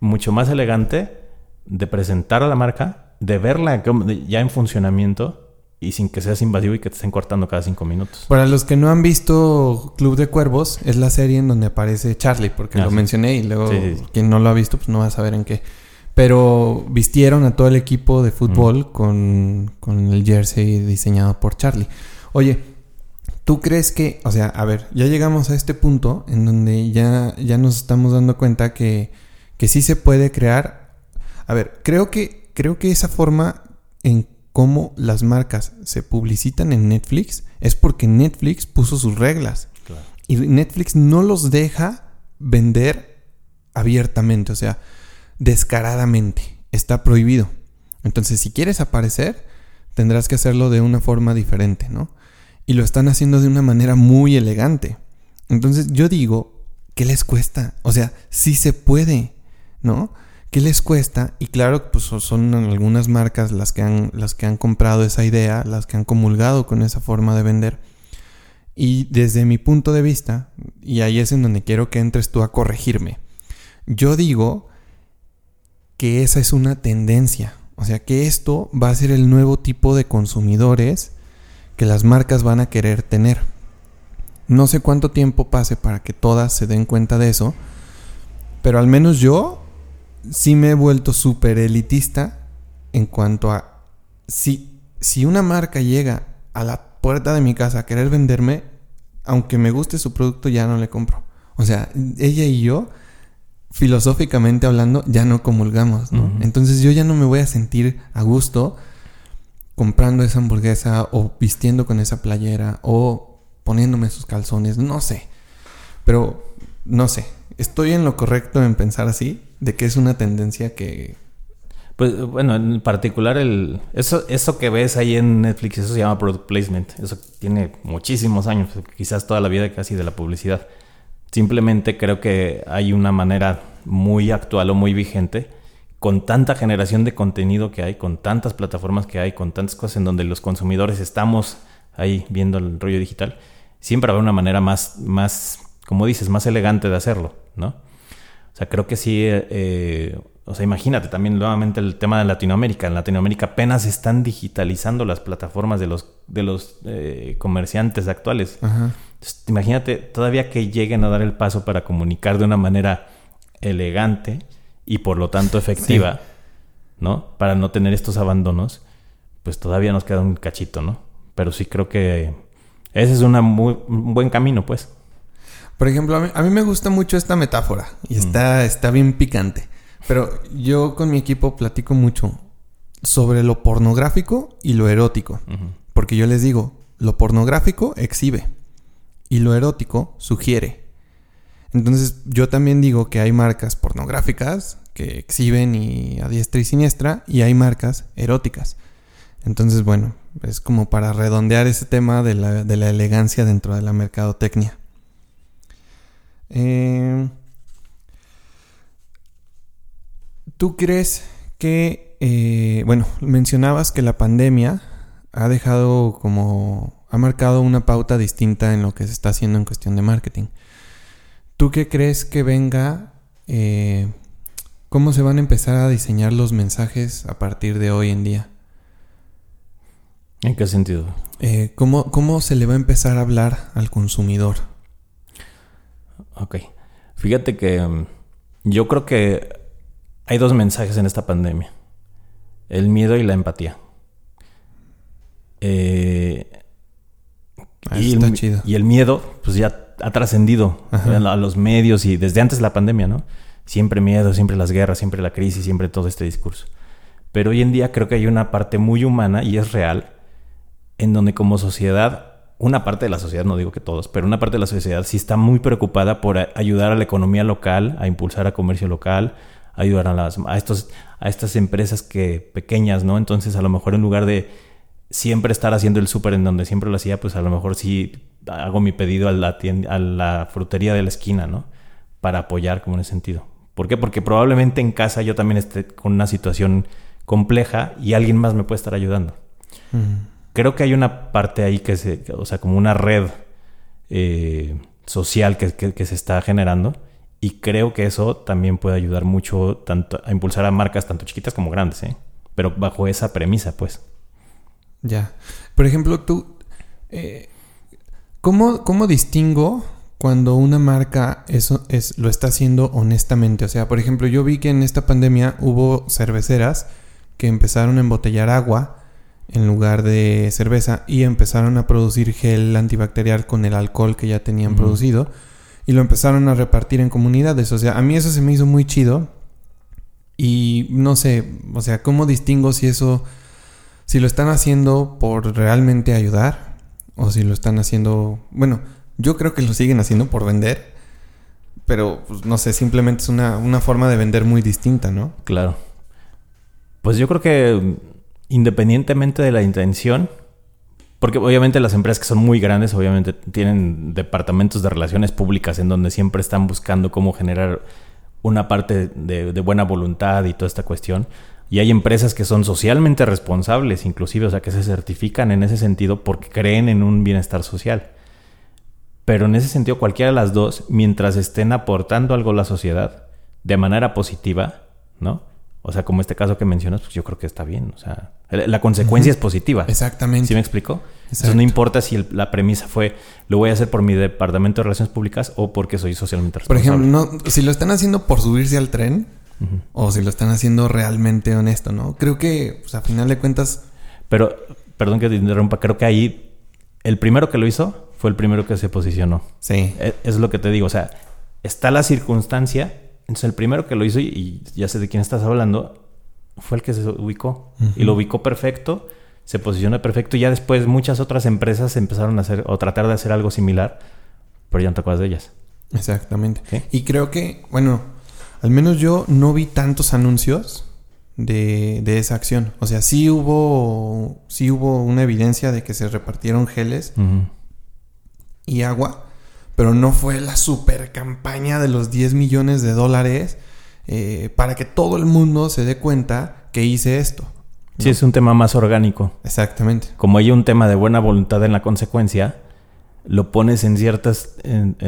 S2: mucho más elegante de presentar a la marca, de verla ya en funcionamiento y sin que seas invasivo y que te estén cortando cada cinco minutos.
S1: Para los que no han visto Club de Cuervos, es la serie en donde aparece Charlie, porque ah, lo mencioné y luego quien no lo ha visto, pues no va a saber en qué. Pero vistieron a todo el equipo de fútbol con, con el jersey diseñado por Charlie. Oye, ¿tú crees que, o sea, a ver, ya llegamos a este punto en donde ya, ya nos estamos dando cuenta que, que sí se puede crear. A ver, creo que, creo que esa forma en cómo las marcas se publicitan en Netflix es porque Netflix puso sus reglas. Y Netflix no los deja vender abiertamente, o sea, descaradamente. Está prohibido. Entonces, si quieres aparecer, tendrás que hacerlo de una forma diferente, ¿no? Y lo están haciendo de una manera muy elegante. Entonces, yo digo, ¿qué les cuesta? O sea, sí se puede, ¿no? ¿Qué les cuesta? Y claro, pues son algunas marcas las que han, las que han comprado esa idea, las que han comulgado con esa forma de vender. Y desde mi punto de vista, y ahí es en donde quiero que entres tú a corregirme, yo digo que esa es una tendencia. O sea, que esto va a ser el nuevo tipo de consumidores que las marcas van a querer tener. No sé cuánto tiempo pase para que todas se den cuenta de eso, pero al menos yo sí me he vuelto súper elitista en cuanto a si, si una marca llega a la puerta de mi casa a querer venderme, aunque me guste su producto, ya no le compro. O sea, ella y yo, filosóficamente hablando, ya no comulgamos, ¿no? Entonces yo ya no me voy a sentir a gusto comprando esa hamburguesa o vistiendo con esa playera o poniéndome sus calzones, no sé. Pero, no sé, estoy en lo correcto en pensar así de que es una tendencia que...
S2: Pues bueno, en particular el eso eso que ves ahí en Netflix, eso se llama product placement. Eso tiene muchísimos años, quizás toda la vida casi de la publicidad. Simplemente creo que hay una manera muy actual o muy vigente con tanta generación de contenido que hay, con tantas plataformas que hay, con tantas cosas en donde los consumidores estamos ahí viendo el rollo digital, siempre habrá una manera más, más, como dices, más elegante de hacerlo, ¿no? O sea, creo que sí, eh, o sea, imagínate también nuevamente el tema de Latinoamérica. En Latinoamérica apenas están digitalizando las plataformas de los, de los eh, comerciantes actuales. imagínate todavía que lleguen a dar el paso para comunicar de una manera elegante y por lo tanto efectiva, ¿no? Para no tener estos abandonos, pues todavía nos queda un cachito, ¿no? Pero sí creo que ese es una muy, un buen camino, pues.
S1: Por ejemplo, a mí, me gusta mucho esta metáfora y está, está bien picante. Pero yo con mi equipo platico mucho sobre lo pornográfico y lo erótico. Porque yo les digo, lo pornográfico exhibe y lo erótico sugiere. Entonces yo también digo que hay marcas pornográficas que exhiben y a diestra y siniestra y hay marcas eróticas. Entonces bueno, es como para redondear ese tema de la, de la elegancia dentro de la mercadotecnia. Eh, ¿Tú crees que, eh, bueno, mencionabas que la pandemia ha dejado como, ha marcado una pauta distinta en lo que se está haciendo en cuestión de marketing? ¿Tú qué crees que venga? Eh, ¿Cómo se van a empezar a diseñar los mensajes a partir de hoy en día?
S2: ¿En qué sentido?
S1: ¿cómo, ¿Cómo se le va a empezar a hablar al consumidor?
S2: Ok. Fíjate que mm, yo creo que hay dos mensajes en esta pandemia. El miedo y la empatía. Eh,
S1: ah, y, está el, chido.
S2: y el miedo, pues ya ha trascendido a los medios y desde antes de la pandemia, ¿no? Siempre miedo, siempre las guerras, siempre la crisis, siempre todo este discurso. Pero hoy en día creo que hay una parte muy humana y es real en donde como sociedad una parte de la sociedad, no digo que todos, pero una parte de la sociedad sí está muy preocupada por ayudar a la economía local, a impulsar a comercio local, a ayudar a, las, a, estos, a estas empresas que pequeñas, ¿no? Entonces, a lo mejor en lugar de siempre estar haciendo el súper en donde siempre lo hacía, pues a lo mejor sí hago mi pedido a la, a la frutería de la esquina, ¿no? Para apoyar como en ese sentido. ¿Por qué? Porque probablemente en casa yo también esté con una situación compleja y alguien más me puede estar ayudando creo que hay una parte ahí que se, o sea, como una red eh, social que, se está generando. Y creo que eso también puede ayudar mucho tanto a impulsar a marcas tanto chiquitas como grandes, ¿eh? Pero bajo esa premisa, pues.
S1: Ya. Por ejemplo, tú, eh, ¿cómo, ¿cómo, distingo cuando una marca eso es, lo está haciendo honestamente? O sea, por ejemplo, yo vi que en esta pandemia hubo cerveceras que empezaron a embotellar agua en lugar de cerveza y empezaron a producir gel antibacterial con el alcohol que ya tenían producido y lo empezaron a repartir en comunidades. O sea, a mí eso se me hizo muy chido y no sé, o sea, ¿cómo distingo si eso, si lo están haciendo por realmente ayudar o si lo están haciendo, bueno, yo creo que lo siguen haciendo por vender, pero pues, no sé, simplemente es una, una forma de vender muy distinta, ¿no?
S2: Claro. Pues yo creo que independientemente de la intención, porque obviamente las empresas que son muy grandes, obviamente tienen departamentos de relaciones públicas en donde siempre están buscando cómo generar una parte de, buena voluntad y toda esta cuestión. Y hay empresas que son socialmente responsables, inclusive, o sea, que se certifican en ese sentido porque creen en un bienestar social. Pero en ese sentido, cualquiera de las dos, mientras estén aportando algo a la sociedad de manera positiva, ¿no? O sea, como este caso que mencionas, pues yo creo que está bien. O sea, la consecuencia es positiva.
S1: Exactamente.
S2: ¿Sí me explico? Entonces no importa si la premisa fue lo voy a hacer por mi departamento de relaciones públicas o porque soy socialmente responsable.
S1: Por ejemplo, no, si lo están haciendo por subirse al tren o si lo están haciendo realmente honesto, ¿no? Creo que, pues, a final de cuentas.
S2: Pero, perdón que te interrumpa, creo que ahí el primero que lo hizo fue el primero que se posicionó.
S1: Sí.
S2: Es, es lo que te digo. O sea, está la circunstancia entonces el primero que lo hizo, y, ya sé de quién estás hablando, fue el que se ubicó. Y lo ubicó perfecto, se posicionó perfecto. Y ya después muchas otras empresas empezaron a hacer o tratar de hacer algo similar, pero ya no te acuerdas de ellas.
S1: Exactamente. Y creo que, bueno, al menos yo no vi tantos anuncios de, de, esa acción. O sea, sí hubo, sí hubo una evidencia de que se repartieron geles y agua pero no fue la super campaña de los 10 millones de dólares eh, para que todo el mundo se dé cuenta que hice esto.
S2: Sí, es un tema más orgánico.
S1: Exactamente.
S2: Como hay un tema de buena voluntad en la consecuencia, lo pones en ciertas,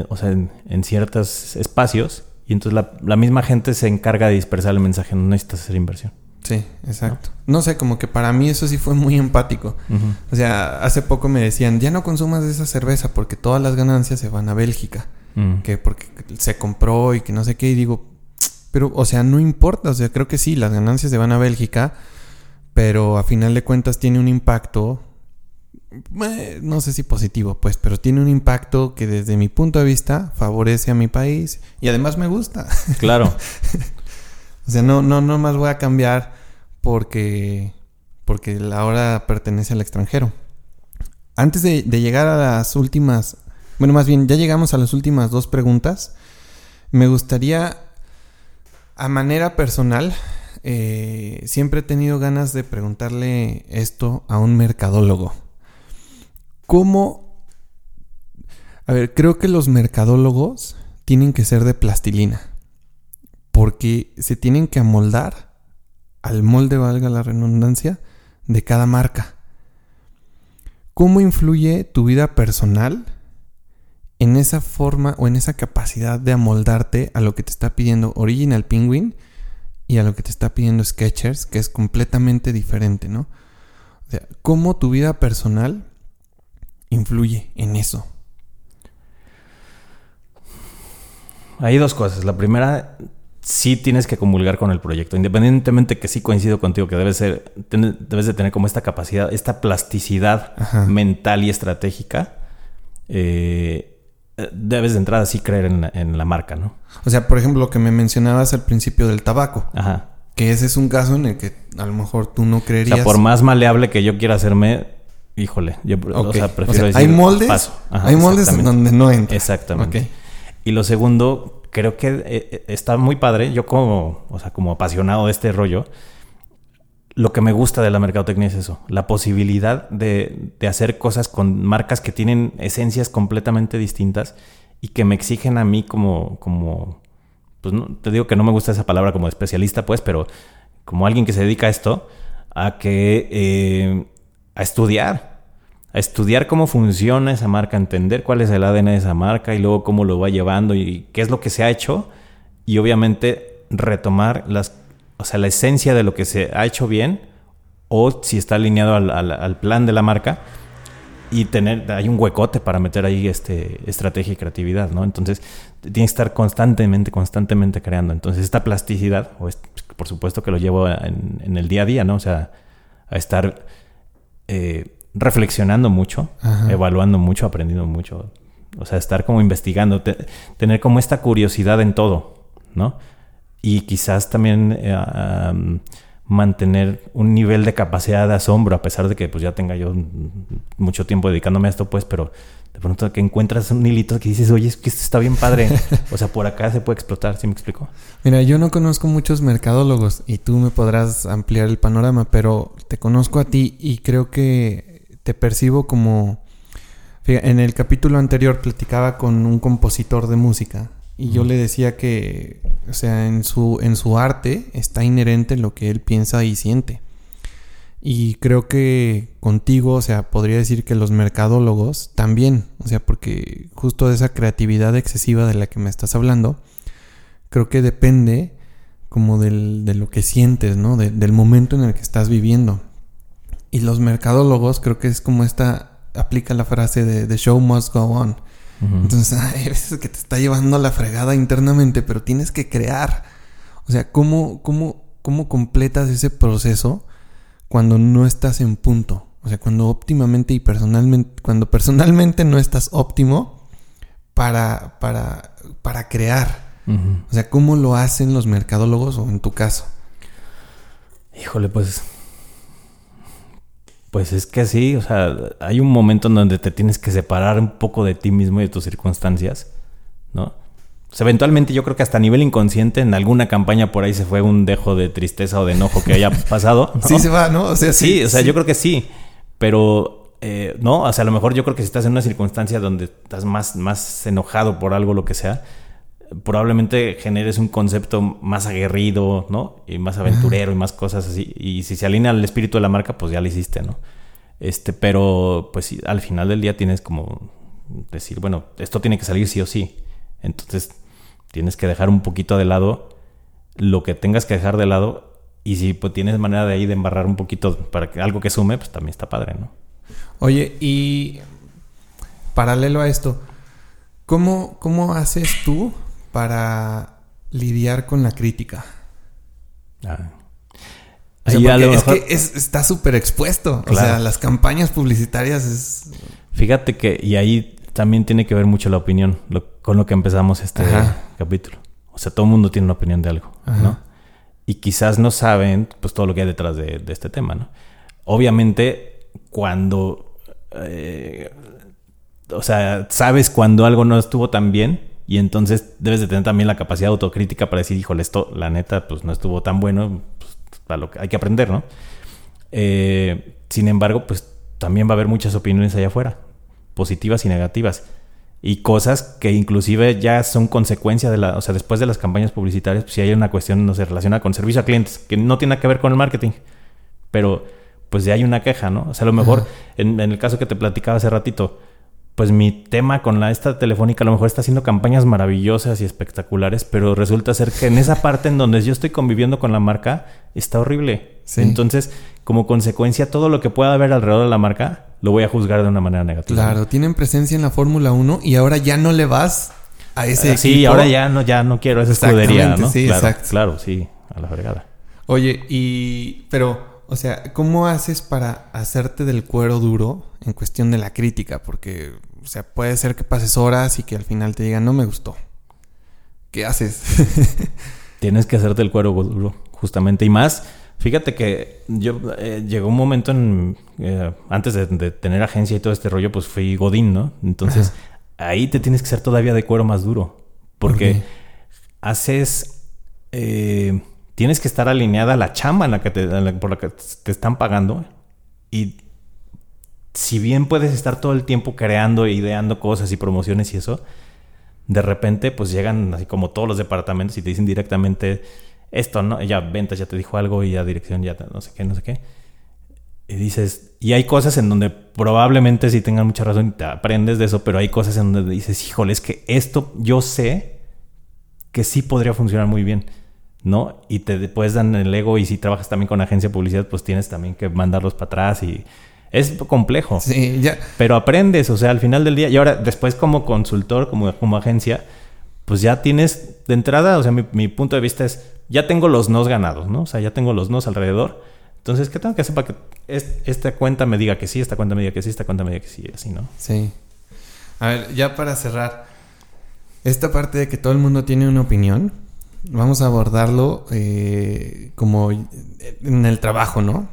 S2: o sea, en, ciertos espacios y entonces la, la, misma gente se encarga de dispersar el mensaje. No necesitas hacer inversión.
S1: Sí, exacto. ¿No? sé, como que para mí eso sí fue muy empático. O sea, hace poco me decían, ya no consumas esa cerveza porque todas las ganancias se van a Bélgica. Mm. Que porque se compró y que no sé qué. Y digo, pero, o sea, no importa. O sea, creo que sí, las ganancias se van a Bélgica. Pero a final de cuentas tiene un impacto. Eh, no sé si positivo, pues, pero tiene un impacto que desde mi punto de vista favorece a mi país y además me gusta.
S2: Claro.
S1: O sea, no, no, no más voy a cambiar porque, porque la hora pertenece al extranjero. Antes de, llegar a las últimas, bueno, más bien, ya llegamos a las últimas dos preguntas. Me gustaría, a manera personal, eh, siempre he tenido ganas de preguntarle esto a un mercadólogo. ¿Cómo? A ver, creo que los mercadólogos tienen que ser de plastilina porque se tienen que amoldar al molde, valga la redundancia, de cada marca. ¿Cómo influye tu vida personal en esa forma o en esa capacidad de amoldarte a lo que te está pidiendo Original Penguin y a lo que te está pidiendo Sketchers, que es completamente diferente, ¿no? O sea, ¿cómo tu vida personal influye en eso?
S2: Hay dos cosas. La primera, sí tienes que comulgar con el proyecto. Independientemente que sí coincido contigo que debes, ser, debes de tener como esta capacidad, esta plasticidad mental y estratégica, eh, debes de entrada sí creer en la, marca, ¿no?
S1: O sea, por ejemplo, lo que me mencionabas al principio del tabaco. Ajá. Que ese es un caso en el que a lo mejor tú no creerías.
S2: O sea, por más maleable que yo quiera hacerme, híjole, yo o sea, prefiero decir,
S1: hay moldes, hay moldes donde no entra.
S2: Exactamente. Y lo segundo, creo que eh, eh, está muy padre. Yo como, o sea, como apasionado de este rollo, lo que me gusta de la mercadotecnia es eso, la posibilidad de, de, hacer cosas con marcas que tienen esencias completamente distintas y que me exigen a mí como, como pues no, te digo que no me gusta esa palabra como especialista, pues, pero como alguien que se dedica a esto, a que, eh, a estudiar, a estudiar cómo funciona esa marca, entender cuál es el ADN de esa marca y luego cómo lo va llevando y qué es lo que se ha hecho y obviamente retomar las, o sea, la esencia de lo que se ha hecho bien o si está alineado al, plan de la marca y tener, hay un huecote para meter ahí este, estrategia y creatividad, ¿no? Entonces, tiene que estar constantemente, constantemente creando. Entonces, esta plasticidad, o por supuesto que lo llevo en, el día a día, ¿no? O sea, a estar eh, reflexionando mucho, evaluando mucho, aprendiendo mucho. O sea, estar como investigando, tener como esta curiosidad en todo, ¿no? Y quizás también eh, mantener un nivel de capacidad de asombro, a pesar de que pues ya tenga yo mucho tiempo dedicándome a esto, pues, pero de pronto que encuentras un hilito que dices, oye, es que esto está bien padre. o sea, por acá se puede explotar, ¿sí me explico?
S1: Mira, yo no conozco muchos mercadólogos y tú me podrás ampliar el panorama, pero te conozco a ti y creo que te percibo como... En el capítulo anterior platicaba con un compositor de música Y yo le decía que, o sea, en su, en su arte está inherente lo que él piensa y siente. Y creo que contigo, o sea, podría decir que los mercadólogos también, o sea, porque justo de esa creatividad excesiva de la que me estás hablando, creo que depende como del, de lo que sientes, ¿no? del momento en el que estás viviendo. Y los mercadólogos creo que es como esta, aplica la frase de The show must go on. Entonces, hay veces que te está llevando la fregada internamente, pero tienes que crear. O sea, ¿cómo, cómo, cómo completas ese proceso? cuando no estás en punto. O sea, cuando óptimamente y personalmente, cuando personalmente no estás óptimo para, para, para crear. O sea, ¿cómo lo hacen los mercadólogos o en tu caso?
S2: Híjole, pues. Pues es que sí, o sea, hay un momento en donde te tienes que separar un poco de ti mismo y de tus circunstancias, ¿no? eventualmente yo creo que hasta a nivel inconsciente en alguna campaña por ahí se fue un dejo de tristeza o de enojo que haya pasado.
S1: Sí se va, ¿no?
S2: O sea, sí. o sea, yo creo que sí. Pero, eh, no, o sea, a lo mejor yo creo que si estás en una circunstancia donde estás más, más enojado por algo, lo que sea, probablemente generes un concepto más aguerrido, ¿no? Y más aventurero y más cosas así. Y si se alinea al espíritu de la marca, pues ya lo hiciste, ¿no? Este, pero pues al final del día tienes como decir, bueno, esto tiene que salir sí o sí. Entonces tienes que dejar un poquito de lado lo que tengas que dejar de lado y si pues, tienes manera de ahí de embarrar un poquito para que algo que sume, pues también está padre, ¿no?
S1: Oye, y paralelo a esto, ¿cómo, cómo haces tú para lidiar con la crítica? Ah. es que está súper expuesto. O sea, las campañas publicitarias es...
S2: Fíjate que, y ahí también tiene que ver mucho la opinión con lo que empezamos este capítulo. O sea, todo el mundo tiene una opinión de algo, ¿no? Y quizás no saben pues todo lo que hay detrás de, este tema, ¿no? Obviamente, cuando... Eh, o sea, sabes cuando algo no estuvo tan bien y entonces debes de tener también la capacidad autocrítica para decir, híjole, esto, la neta, pues no estuvo tan bueno, pues, lo que hay que aprender, ¿no? Eh, sin embargo, pues también va a haber muchas opiniones allá afuera positivas y negativas. Y cosas que inclusive ya son consecuencia de la, o sea, después de las campañas publicitarias, pues si hay una cuestión, no se relaciona con servicio a clientes, que no tiene que ver con el marketing, pero pues ya hay una queja, ¿no? O sea, a lo mejor, en, el caso que te platicaba hace ratito, pues mi tema con la esta telefónica a lo mejor está haciendo campañas maravillosas y espectaculares, pero resulta ser que en esa parte en donde yo estoy conviviendo con la marca está horrible. Entonces, como consecuencia, todo lo que pueda haber alrededor de la marca lo voy a juzgar de una manera negativa.
S1: Claro, tienen presencia en la Fórmula 1 y ahora ya no le vas a ese
S2: eh, Sí, ahora ya no, ya no quiero esa escudería, ¿no? Sí, claro, exacto. Claro, sí, a la fregada.
S1: Oye, y... Pero, o sea, ¿cómo haces para hacerte del cuero duro en cuestión de la crítica? Porque, o sea, puede ser que pases horas y que al final te digan, no me gustó. ¿Qué haces?
S2: Tienes que hacerte el cuero duro, justamente. Y más Fíjate que yo eh, llegó un momento en eh, antes de, tener agencia y todo este rollo, pues fui Godín, ¿no? Entonces ahí te tienes que ser todavía de cuero más duro. Porque haces. Eh, tienes que estar alineada a la chamba en la que te, por la que te están pagando. Y si bien puedes estar todo el tiempo creando e ideando cosas y promociones y eso, de repente pues llegan así como todos los departamentos y te dicen directamente esto, ¿no? Ya ventas ya te dijo algo y ya dirección ya no sé qué, no sé qué. Y dices, y hay cosas en donde probablemente sí tengan mucha razón y te aprendes de eso, pero hay cosas en donde dices, híjole, es que esto yo sé que sí podría funcionar muy bien, ¿no? Y te puedes dar el ego y si trabajas también con agencia de publicidad, pues tienes también que mandarlos para atrás y es complejo.
S1: Sí, ya.
S2: Pero aprendes, o sea, al final del día, y ahora después como consultor, como, como agencia, pues ya tienes de entrada, o sea, mi, mi punto de vista es, ya tengo los nos ganados, ¿no? O sea, ya tengo los nos alrededor. Entonces, ¿qué tengo que hacer para que esta cuenta me diga que sí, esta cuenta me diga que sí, esta cuenta me diga que sí, así, ¿no?
S1: Sí. A ver, ya para cerrar, esta parte de que todo el mundo tiene una opinión, vamos a abordarlo eh, como en el trabajo, ¿no?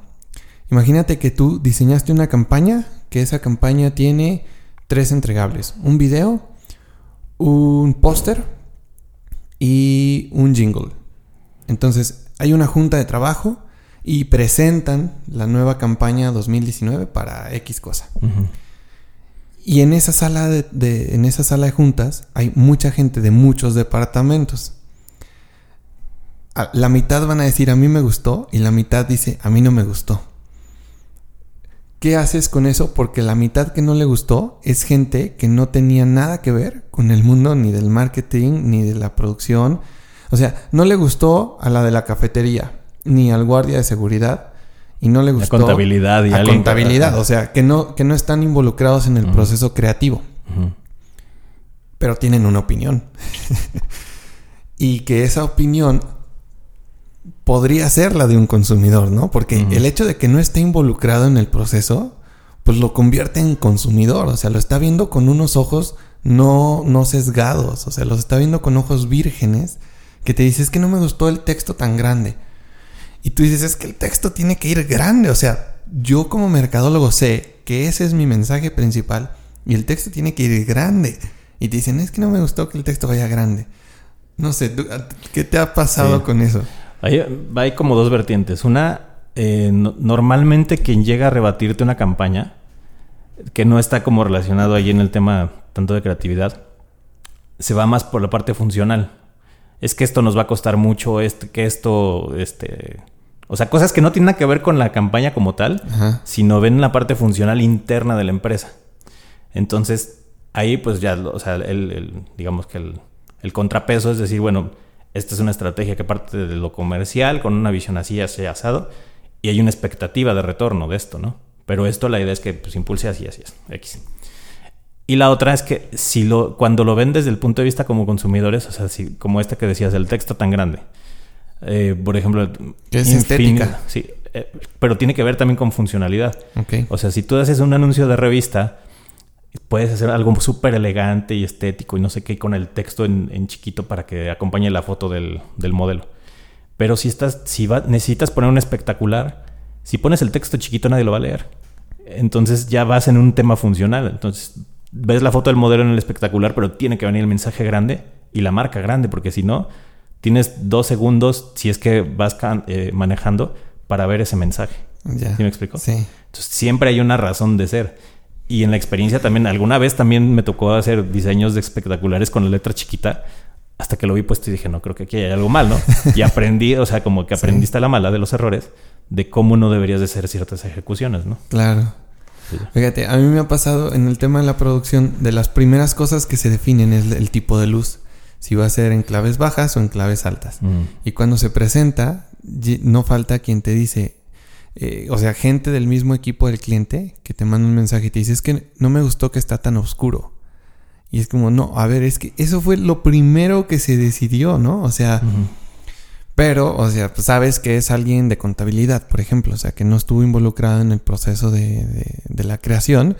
S1: Imagínate que tú diseñaste una campaña, que esa campaña tiene tres entregables, un video, un póster y un jingle. Entonces, hay una junta de trabajo y presentan la nueva campaña 2019 para X cosa. Y en esa sala de, en esa sala de juntas hay mucha gente de muchos departamentos. La mitad van a decir a mí me gustó y la mitad dice a mí no me gustó. ¿Qué haces con eso? Porque la mitad que no le gustó es gente que no tenía nada que ver con el mundo ni del marketing ni de la producción. O sea, no le gustó a la de la cafetería ni al guardia de seguridad y no le gustó
S2: la contabilidad y
S1: la contabilidad, o sea, que no que no están involucrados en el proceso creativo. Pero tienen una opinión. y que esa opinión podría ser la de un consumidor, ¿no? Porque el hecho de que no esté involucrado en el proceso pues lo convierte en consumidor, o sea, lo está viendo con unos ojos no no sesgados, o sea, los está viendo con ojos vírgenes que te dices que no me gustó el texto tan grande y tú dices, es que el texto tiene que ir grande. O sea, yo como mercadólogo sé que ese es mi mensaje principal y el texto tiene que ir grande. Y te dicen, es que no me gustó que el texto vaya grande. No sé, ¿qué te ha pasado con eso?
S2: Hay, hay, como dos vertientes. Una, eh, normalmente quien llega a rebatirte una campaña, que no está como relacionado ahí en el tema tanto de creatividad, se va más por la parte funcional es que esto nos va a costar mucho, este, que esto, este... O sea, cosas que no tienen nada que ver con la campaña como tal, sino ven la parte funcional interna de la empresa. Entonces, ahí pues ya, o sea, el, digamos que el, contrapeso es decir, bueno, esta es una estrategia que parte de lo comercial, con una visión así, así asado, y hay una expectativa de retorno de esto, ¿no? Pero esto la idea es que pues impulse así, así, es, X. Y la otra es que si lo, cuando lo ven desde el punto de vista como consumidores, o sea, si, como este que decías, el texto tan grande, eh, por ejemplo...
S1: es estética.
S2: Sí, eh, pero tiene que ver también con funcionalidad. O sea, si tú haces un anuncio de revista, puedes hacer algo súper elegante y estético y no sé qué, con el texto en, chiquito para que acompañe la foto del, modelo. Pero si estás, si va, necesitas poner un espectacular, si pones el texto chiquito nadie lo va a leer. Entonces ya vas en un tema funcional. Entonces ves la foto del modelo en el espectacular, pero tiene que venir el mensaje grande y la marca grande, porque si no, tienes dos segundos si es que vas eh, manejando para ver ese mensaje.
S1: Ya.
S2: ¿Sí me explico?
S1: Sí.
S2: Entonces siempre hay una razón de ser. Y en la experiencia también, alguna vez también me tocó hacer diseños de espectaculares con la letra chiquita. Hasta que lo vi puesto y dije, no, creo que aquí hay algo mal, ¿no? Y aprendí, o sea, como que aprendiste a la mala de los errores, de cómo no deberías de hacer ciertas ejecuciones, ¿no?
S1: Claro. Fíjate, a mí me ha pasado en el tema de la producción, de las primeras cosas que se definen es el tipo de luz. Si va a ser en claves bajas o en claves altas. Mm. Y cuando se presenta, no falta quien te dice, eh, o sea, gente del mismo equipo del cliente que te manda un mensaje y te dice, es que no me gustó que está tan oscuro. Y es como, no, a ver, es que eso fue lo primero que se decidió, ¿no? O sea, pero, o sea, pues sabes que es alguien de contabilidad, por ejemplo, o sea, que no estuvo involucrado en el proceso de, la creación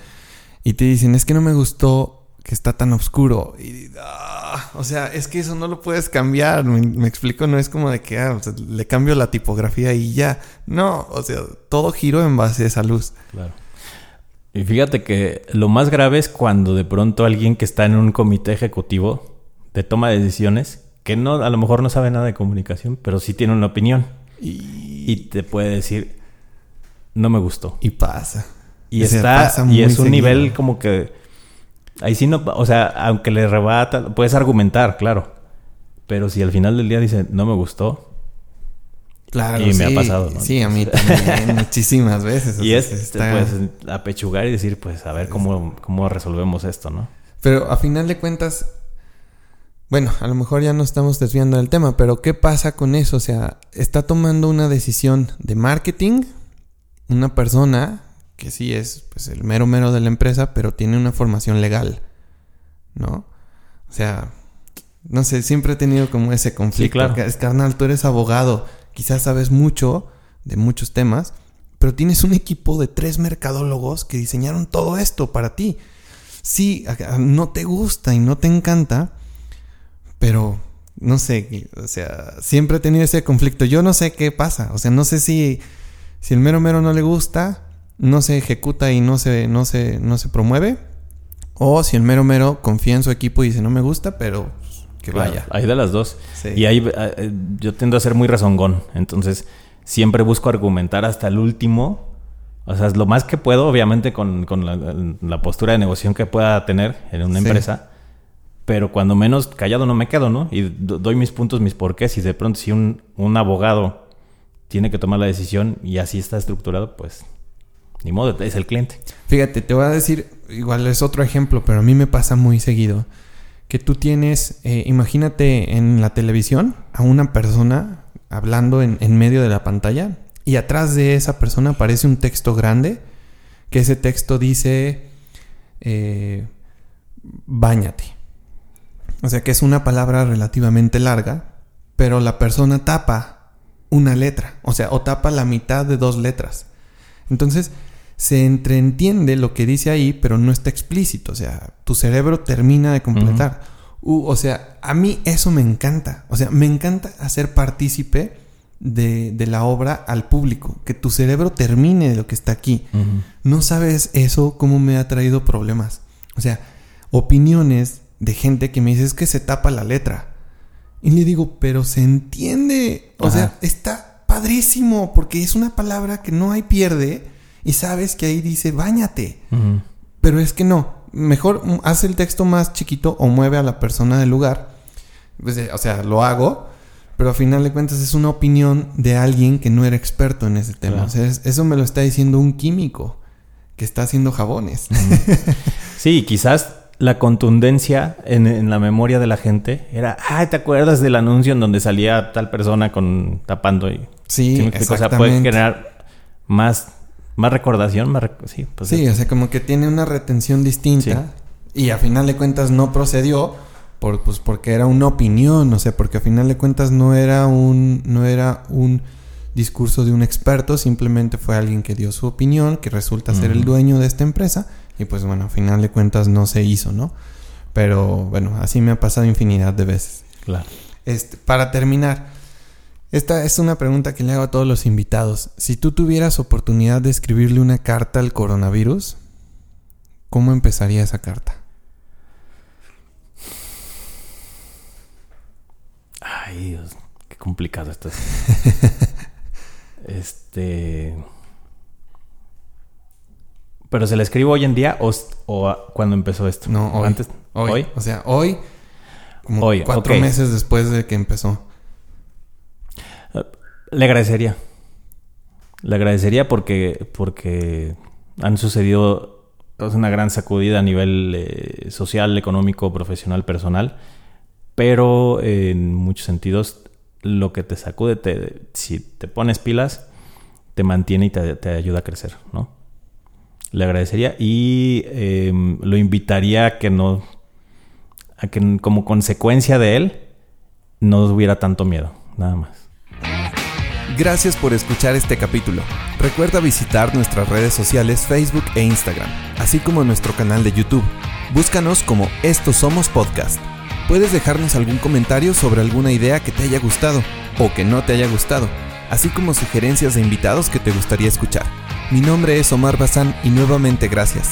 S1: y te dicen, es que no me gustó que está tan oscuro. Y, ah, o sea, es que eso no lo puedes cambiar. Me, explico, no es como de que ah, le cambio la tipografía y ya. No, o sea, todo giro en base a esa luz.
S2: Claro. Y fíjate que lo más grave es cuando de pronto alguien que está en un comité ejecutivo de toma de decisiones que no, a lo mejor no sabe nada de comunicación, pero sí tiene una opinión. Y, te puede decir, no me gustó.
S1: Y pasa.
S2: Y está, y es un nivel como que, ahí sí no, o sea, aunque le rebata, puedes argumentar, claro. Pero si al final del día dice, no me gustó.
S1: Claro,
S2: y me ha pasado,
S1: ¿no? Sí, a mí también, muchísimas veces.
S2: y es, te puedes apechugar y decir, pues, a ver cómo, cómo resolvemos esto, ¿no?
S1: Pero a final de cuentas, bueno, a lo mejor ya no estamos desviando del tema, pero ¿qué pasa con eso? O sea, está tomando una decisión de marketing una persona que sí es pues, el mero mero de la empresa, pero tiene una formación legal, ¿no? O sea, no sé, siempre he tenido como ese conflicto.
S2: Sí, claro.
S1: Es carnal, tú eres abogado, quizás sabes mucho de muchos temas, pero tienes un equipo de tres mercadólogos que diseñaron todo esto para ti. Sí, no te gusta y no te encanta, pero no sé, o sea, siempre he tenido ese conflicto. Yo no sé qué pasa, o sea, no sé si, si el mero mero no le gusta, no se ejecuta y no se, no se, no se promueve, o si el mero mero confía en su equipo y dice no me gusta, pero que vaya.
S2: Hay de las dos. Y ahí eh, yo tiendo a ser muy rezongón, entonces siempre busco argumentar hasta el último O sea, es lo más que puedo, obviamente, con, con la, la postura de negociación que pueda tener en una
S1: Sí.
S2: empresa. Pero cuando menos callado no me quedo, ¿no? Y do- doy mis puntos, mis porqués. Y de pronto, si un, un abogado tiene que tomar la decisión y así está estructurado, pues ni modo, es el cliente.
S1: Fíjate, te voy a decir, igual es otro ejemplo, pero a mí me pasa muy seguido. Que tú tienes, eh, imagínate en la televisión a una persona hablando en, en medio de la pantalla y atrás de esa persona aparece un texto grande, que ese texto dice, eh, báñate. O sea que es una palabra relativamente larga, pero la persona tapa una letra, o sea, o tapa la mitad de dos letras. Entonces, se entreentiende lo que dice ahí, pero no está explícito. O sea, tu cerebro termina de completar. Uh, o sea, a mí eso me encanta. O sea, me encanta hacer partícipe de, de la obra al público. Que tu cerebro termine de lo que está aquí. No sabes eso cómo me ha traído problemas. O sea, opiniones de gente que me dice es que se tapa la letra. Y le digo, pero se entiende. O
S2: Ajá.
S1: sea, está padrísimo porque es una palabra que no hay pierde y sabes que ahí dice bañate. Pero es que no. Mejor haz el texto más chiquito o mueve a la persona del lugar. Pues, eh, o sea, lo hago. Pero al final de cuentas es una opinión de alguien que no era experto en ese tema.
S2: Claro.
S1: O sea, es- eso me lo está diciendo un químico que está haciendo jabones.
S2: Sí, quizás la contundencia en, en la memoria de la gente era, ay, ¿te acuerdas del anuncio en donde salía tal persona con tapando y
S1: Sí,
S2: ¿Sí me explico? O sea, puede
S1: exactamente.
S2: generar más, más recordación, más rec- sí, pues
S1: Sí, o sea, como que tiene una retención distinta. Y a final de cuentas no procedió por, pues, porque era una opinión. O sea, porque a final de cuentas no era un. no era un discurso de un experto. Simplemente fue alguien que dio su opinión, que resulta ser el dueño de esta empresa. Y pues bueno, a final de cuentas no se hizo, ¿no? Pero bueno, así me ha pasado infinidad de veces.
S2: claro.
S1: Este, para terminar, esta es una pregunta que le hago a todos los invitados. Si tú tuvieras oportunidad de escribirle una carta al coronavirus, ¿cómo empezaría esa carta?
S2: Ay, Dios, qué complicado esto es. este. Pero se la escribo hoy en día o, cuando empezó esto?
S1: No, hoy.
S2: Antes,
S1: Hoy.
S2: hoy.
S1: O sea, hoy, como
S2: Hoy,
S1: cuatro meses después de que empezó.
S2: Le agradecería. Le agradecería porque, porque han sucedido una gran sacudida a nivel eh, social, económico, profesional, personal. Pero eh, en muchos sentidos, lo que te sacude, te, si te pones pilas, te mantiene y te, te ayuda a crecer, ¿no? Le agradecería y eh, lo invitaría a que no, a que como consecuencia de él, no hubiera tanto miedo, nada más.
S1: Gracias por escuchar este capítulo. Recuerda visitar nuestras redes sociales Facebook e Instagram, así como nuestro canal de YouTube. Búscanos como Estos Somos Podcast. Puedes dejarnos algún comentario sobre alguna idea que te haya gustado o que no te haya gustado, así como sugerencias de invitados que te gustaría escuchar. Mi nombre es Omar Bazán y nuevamente gracias.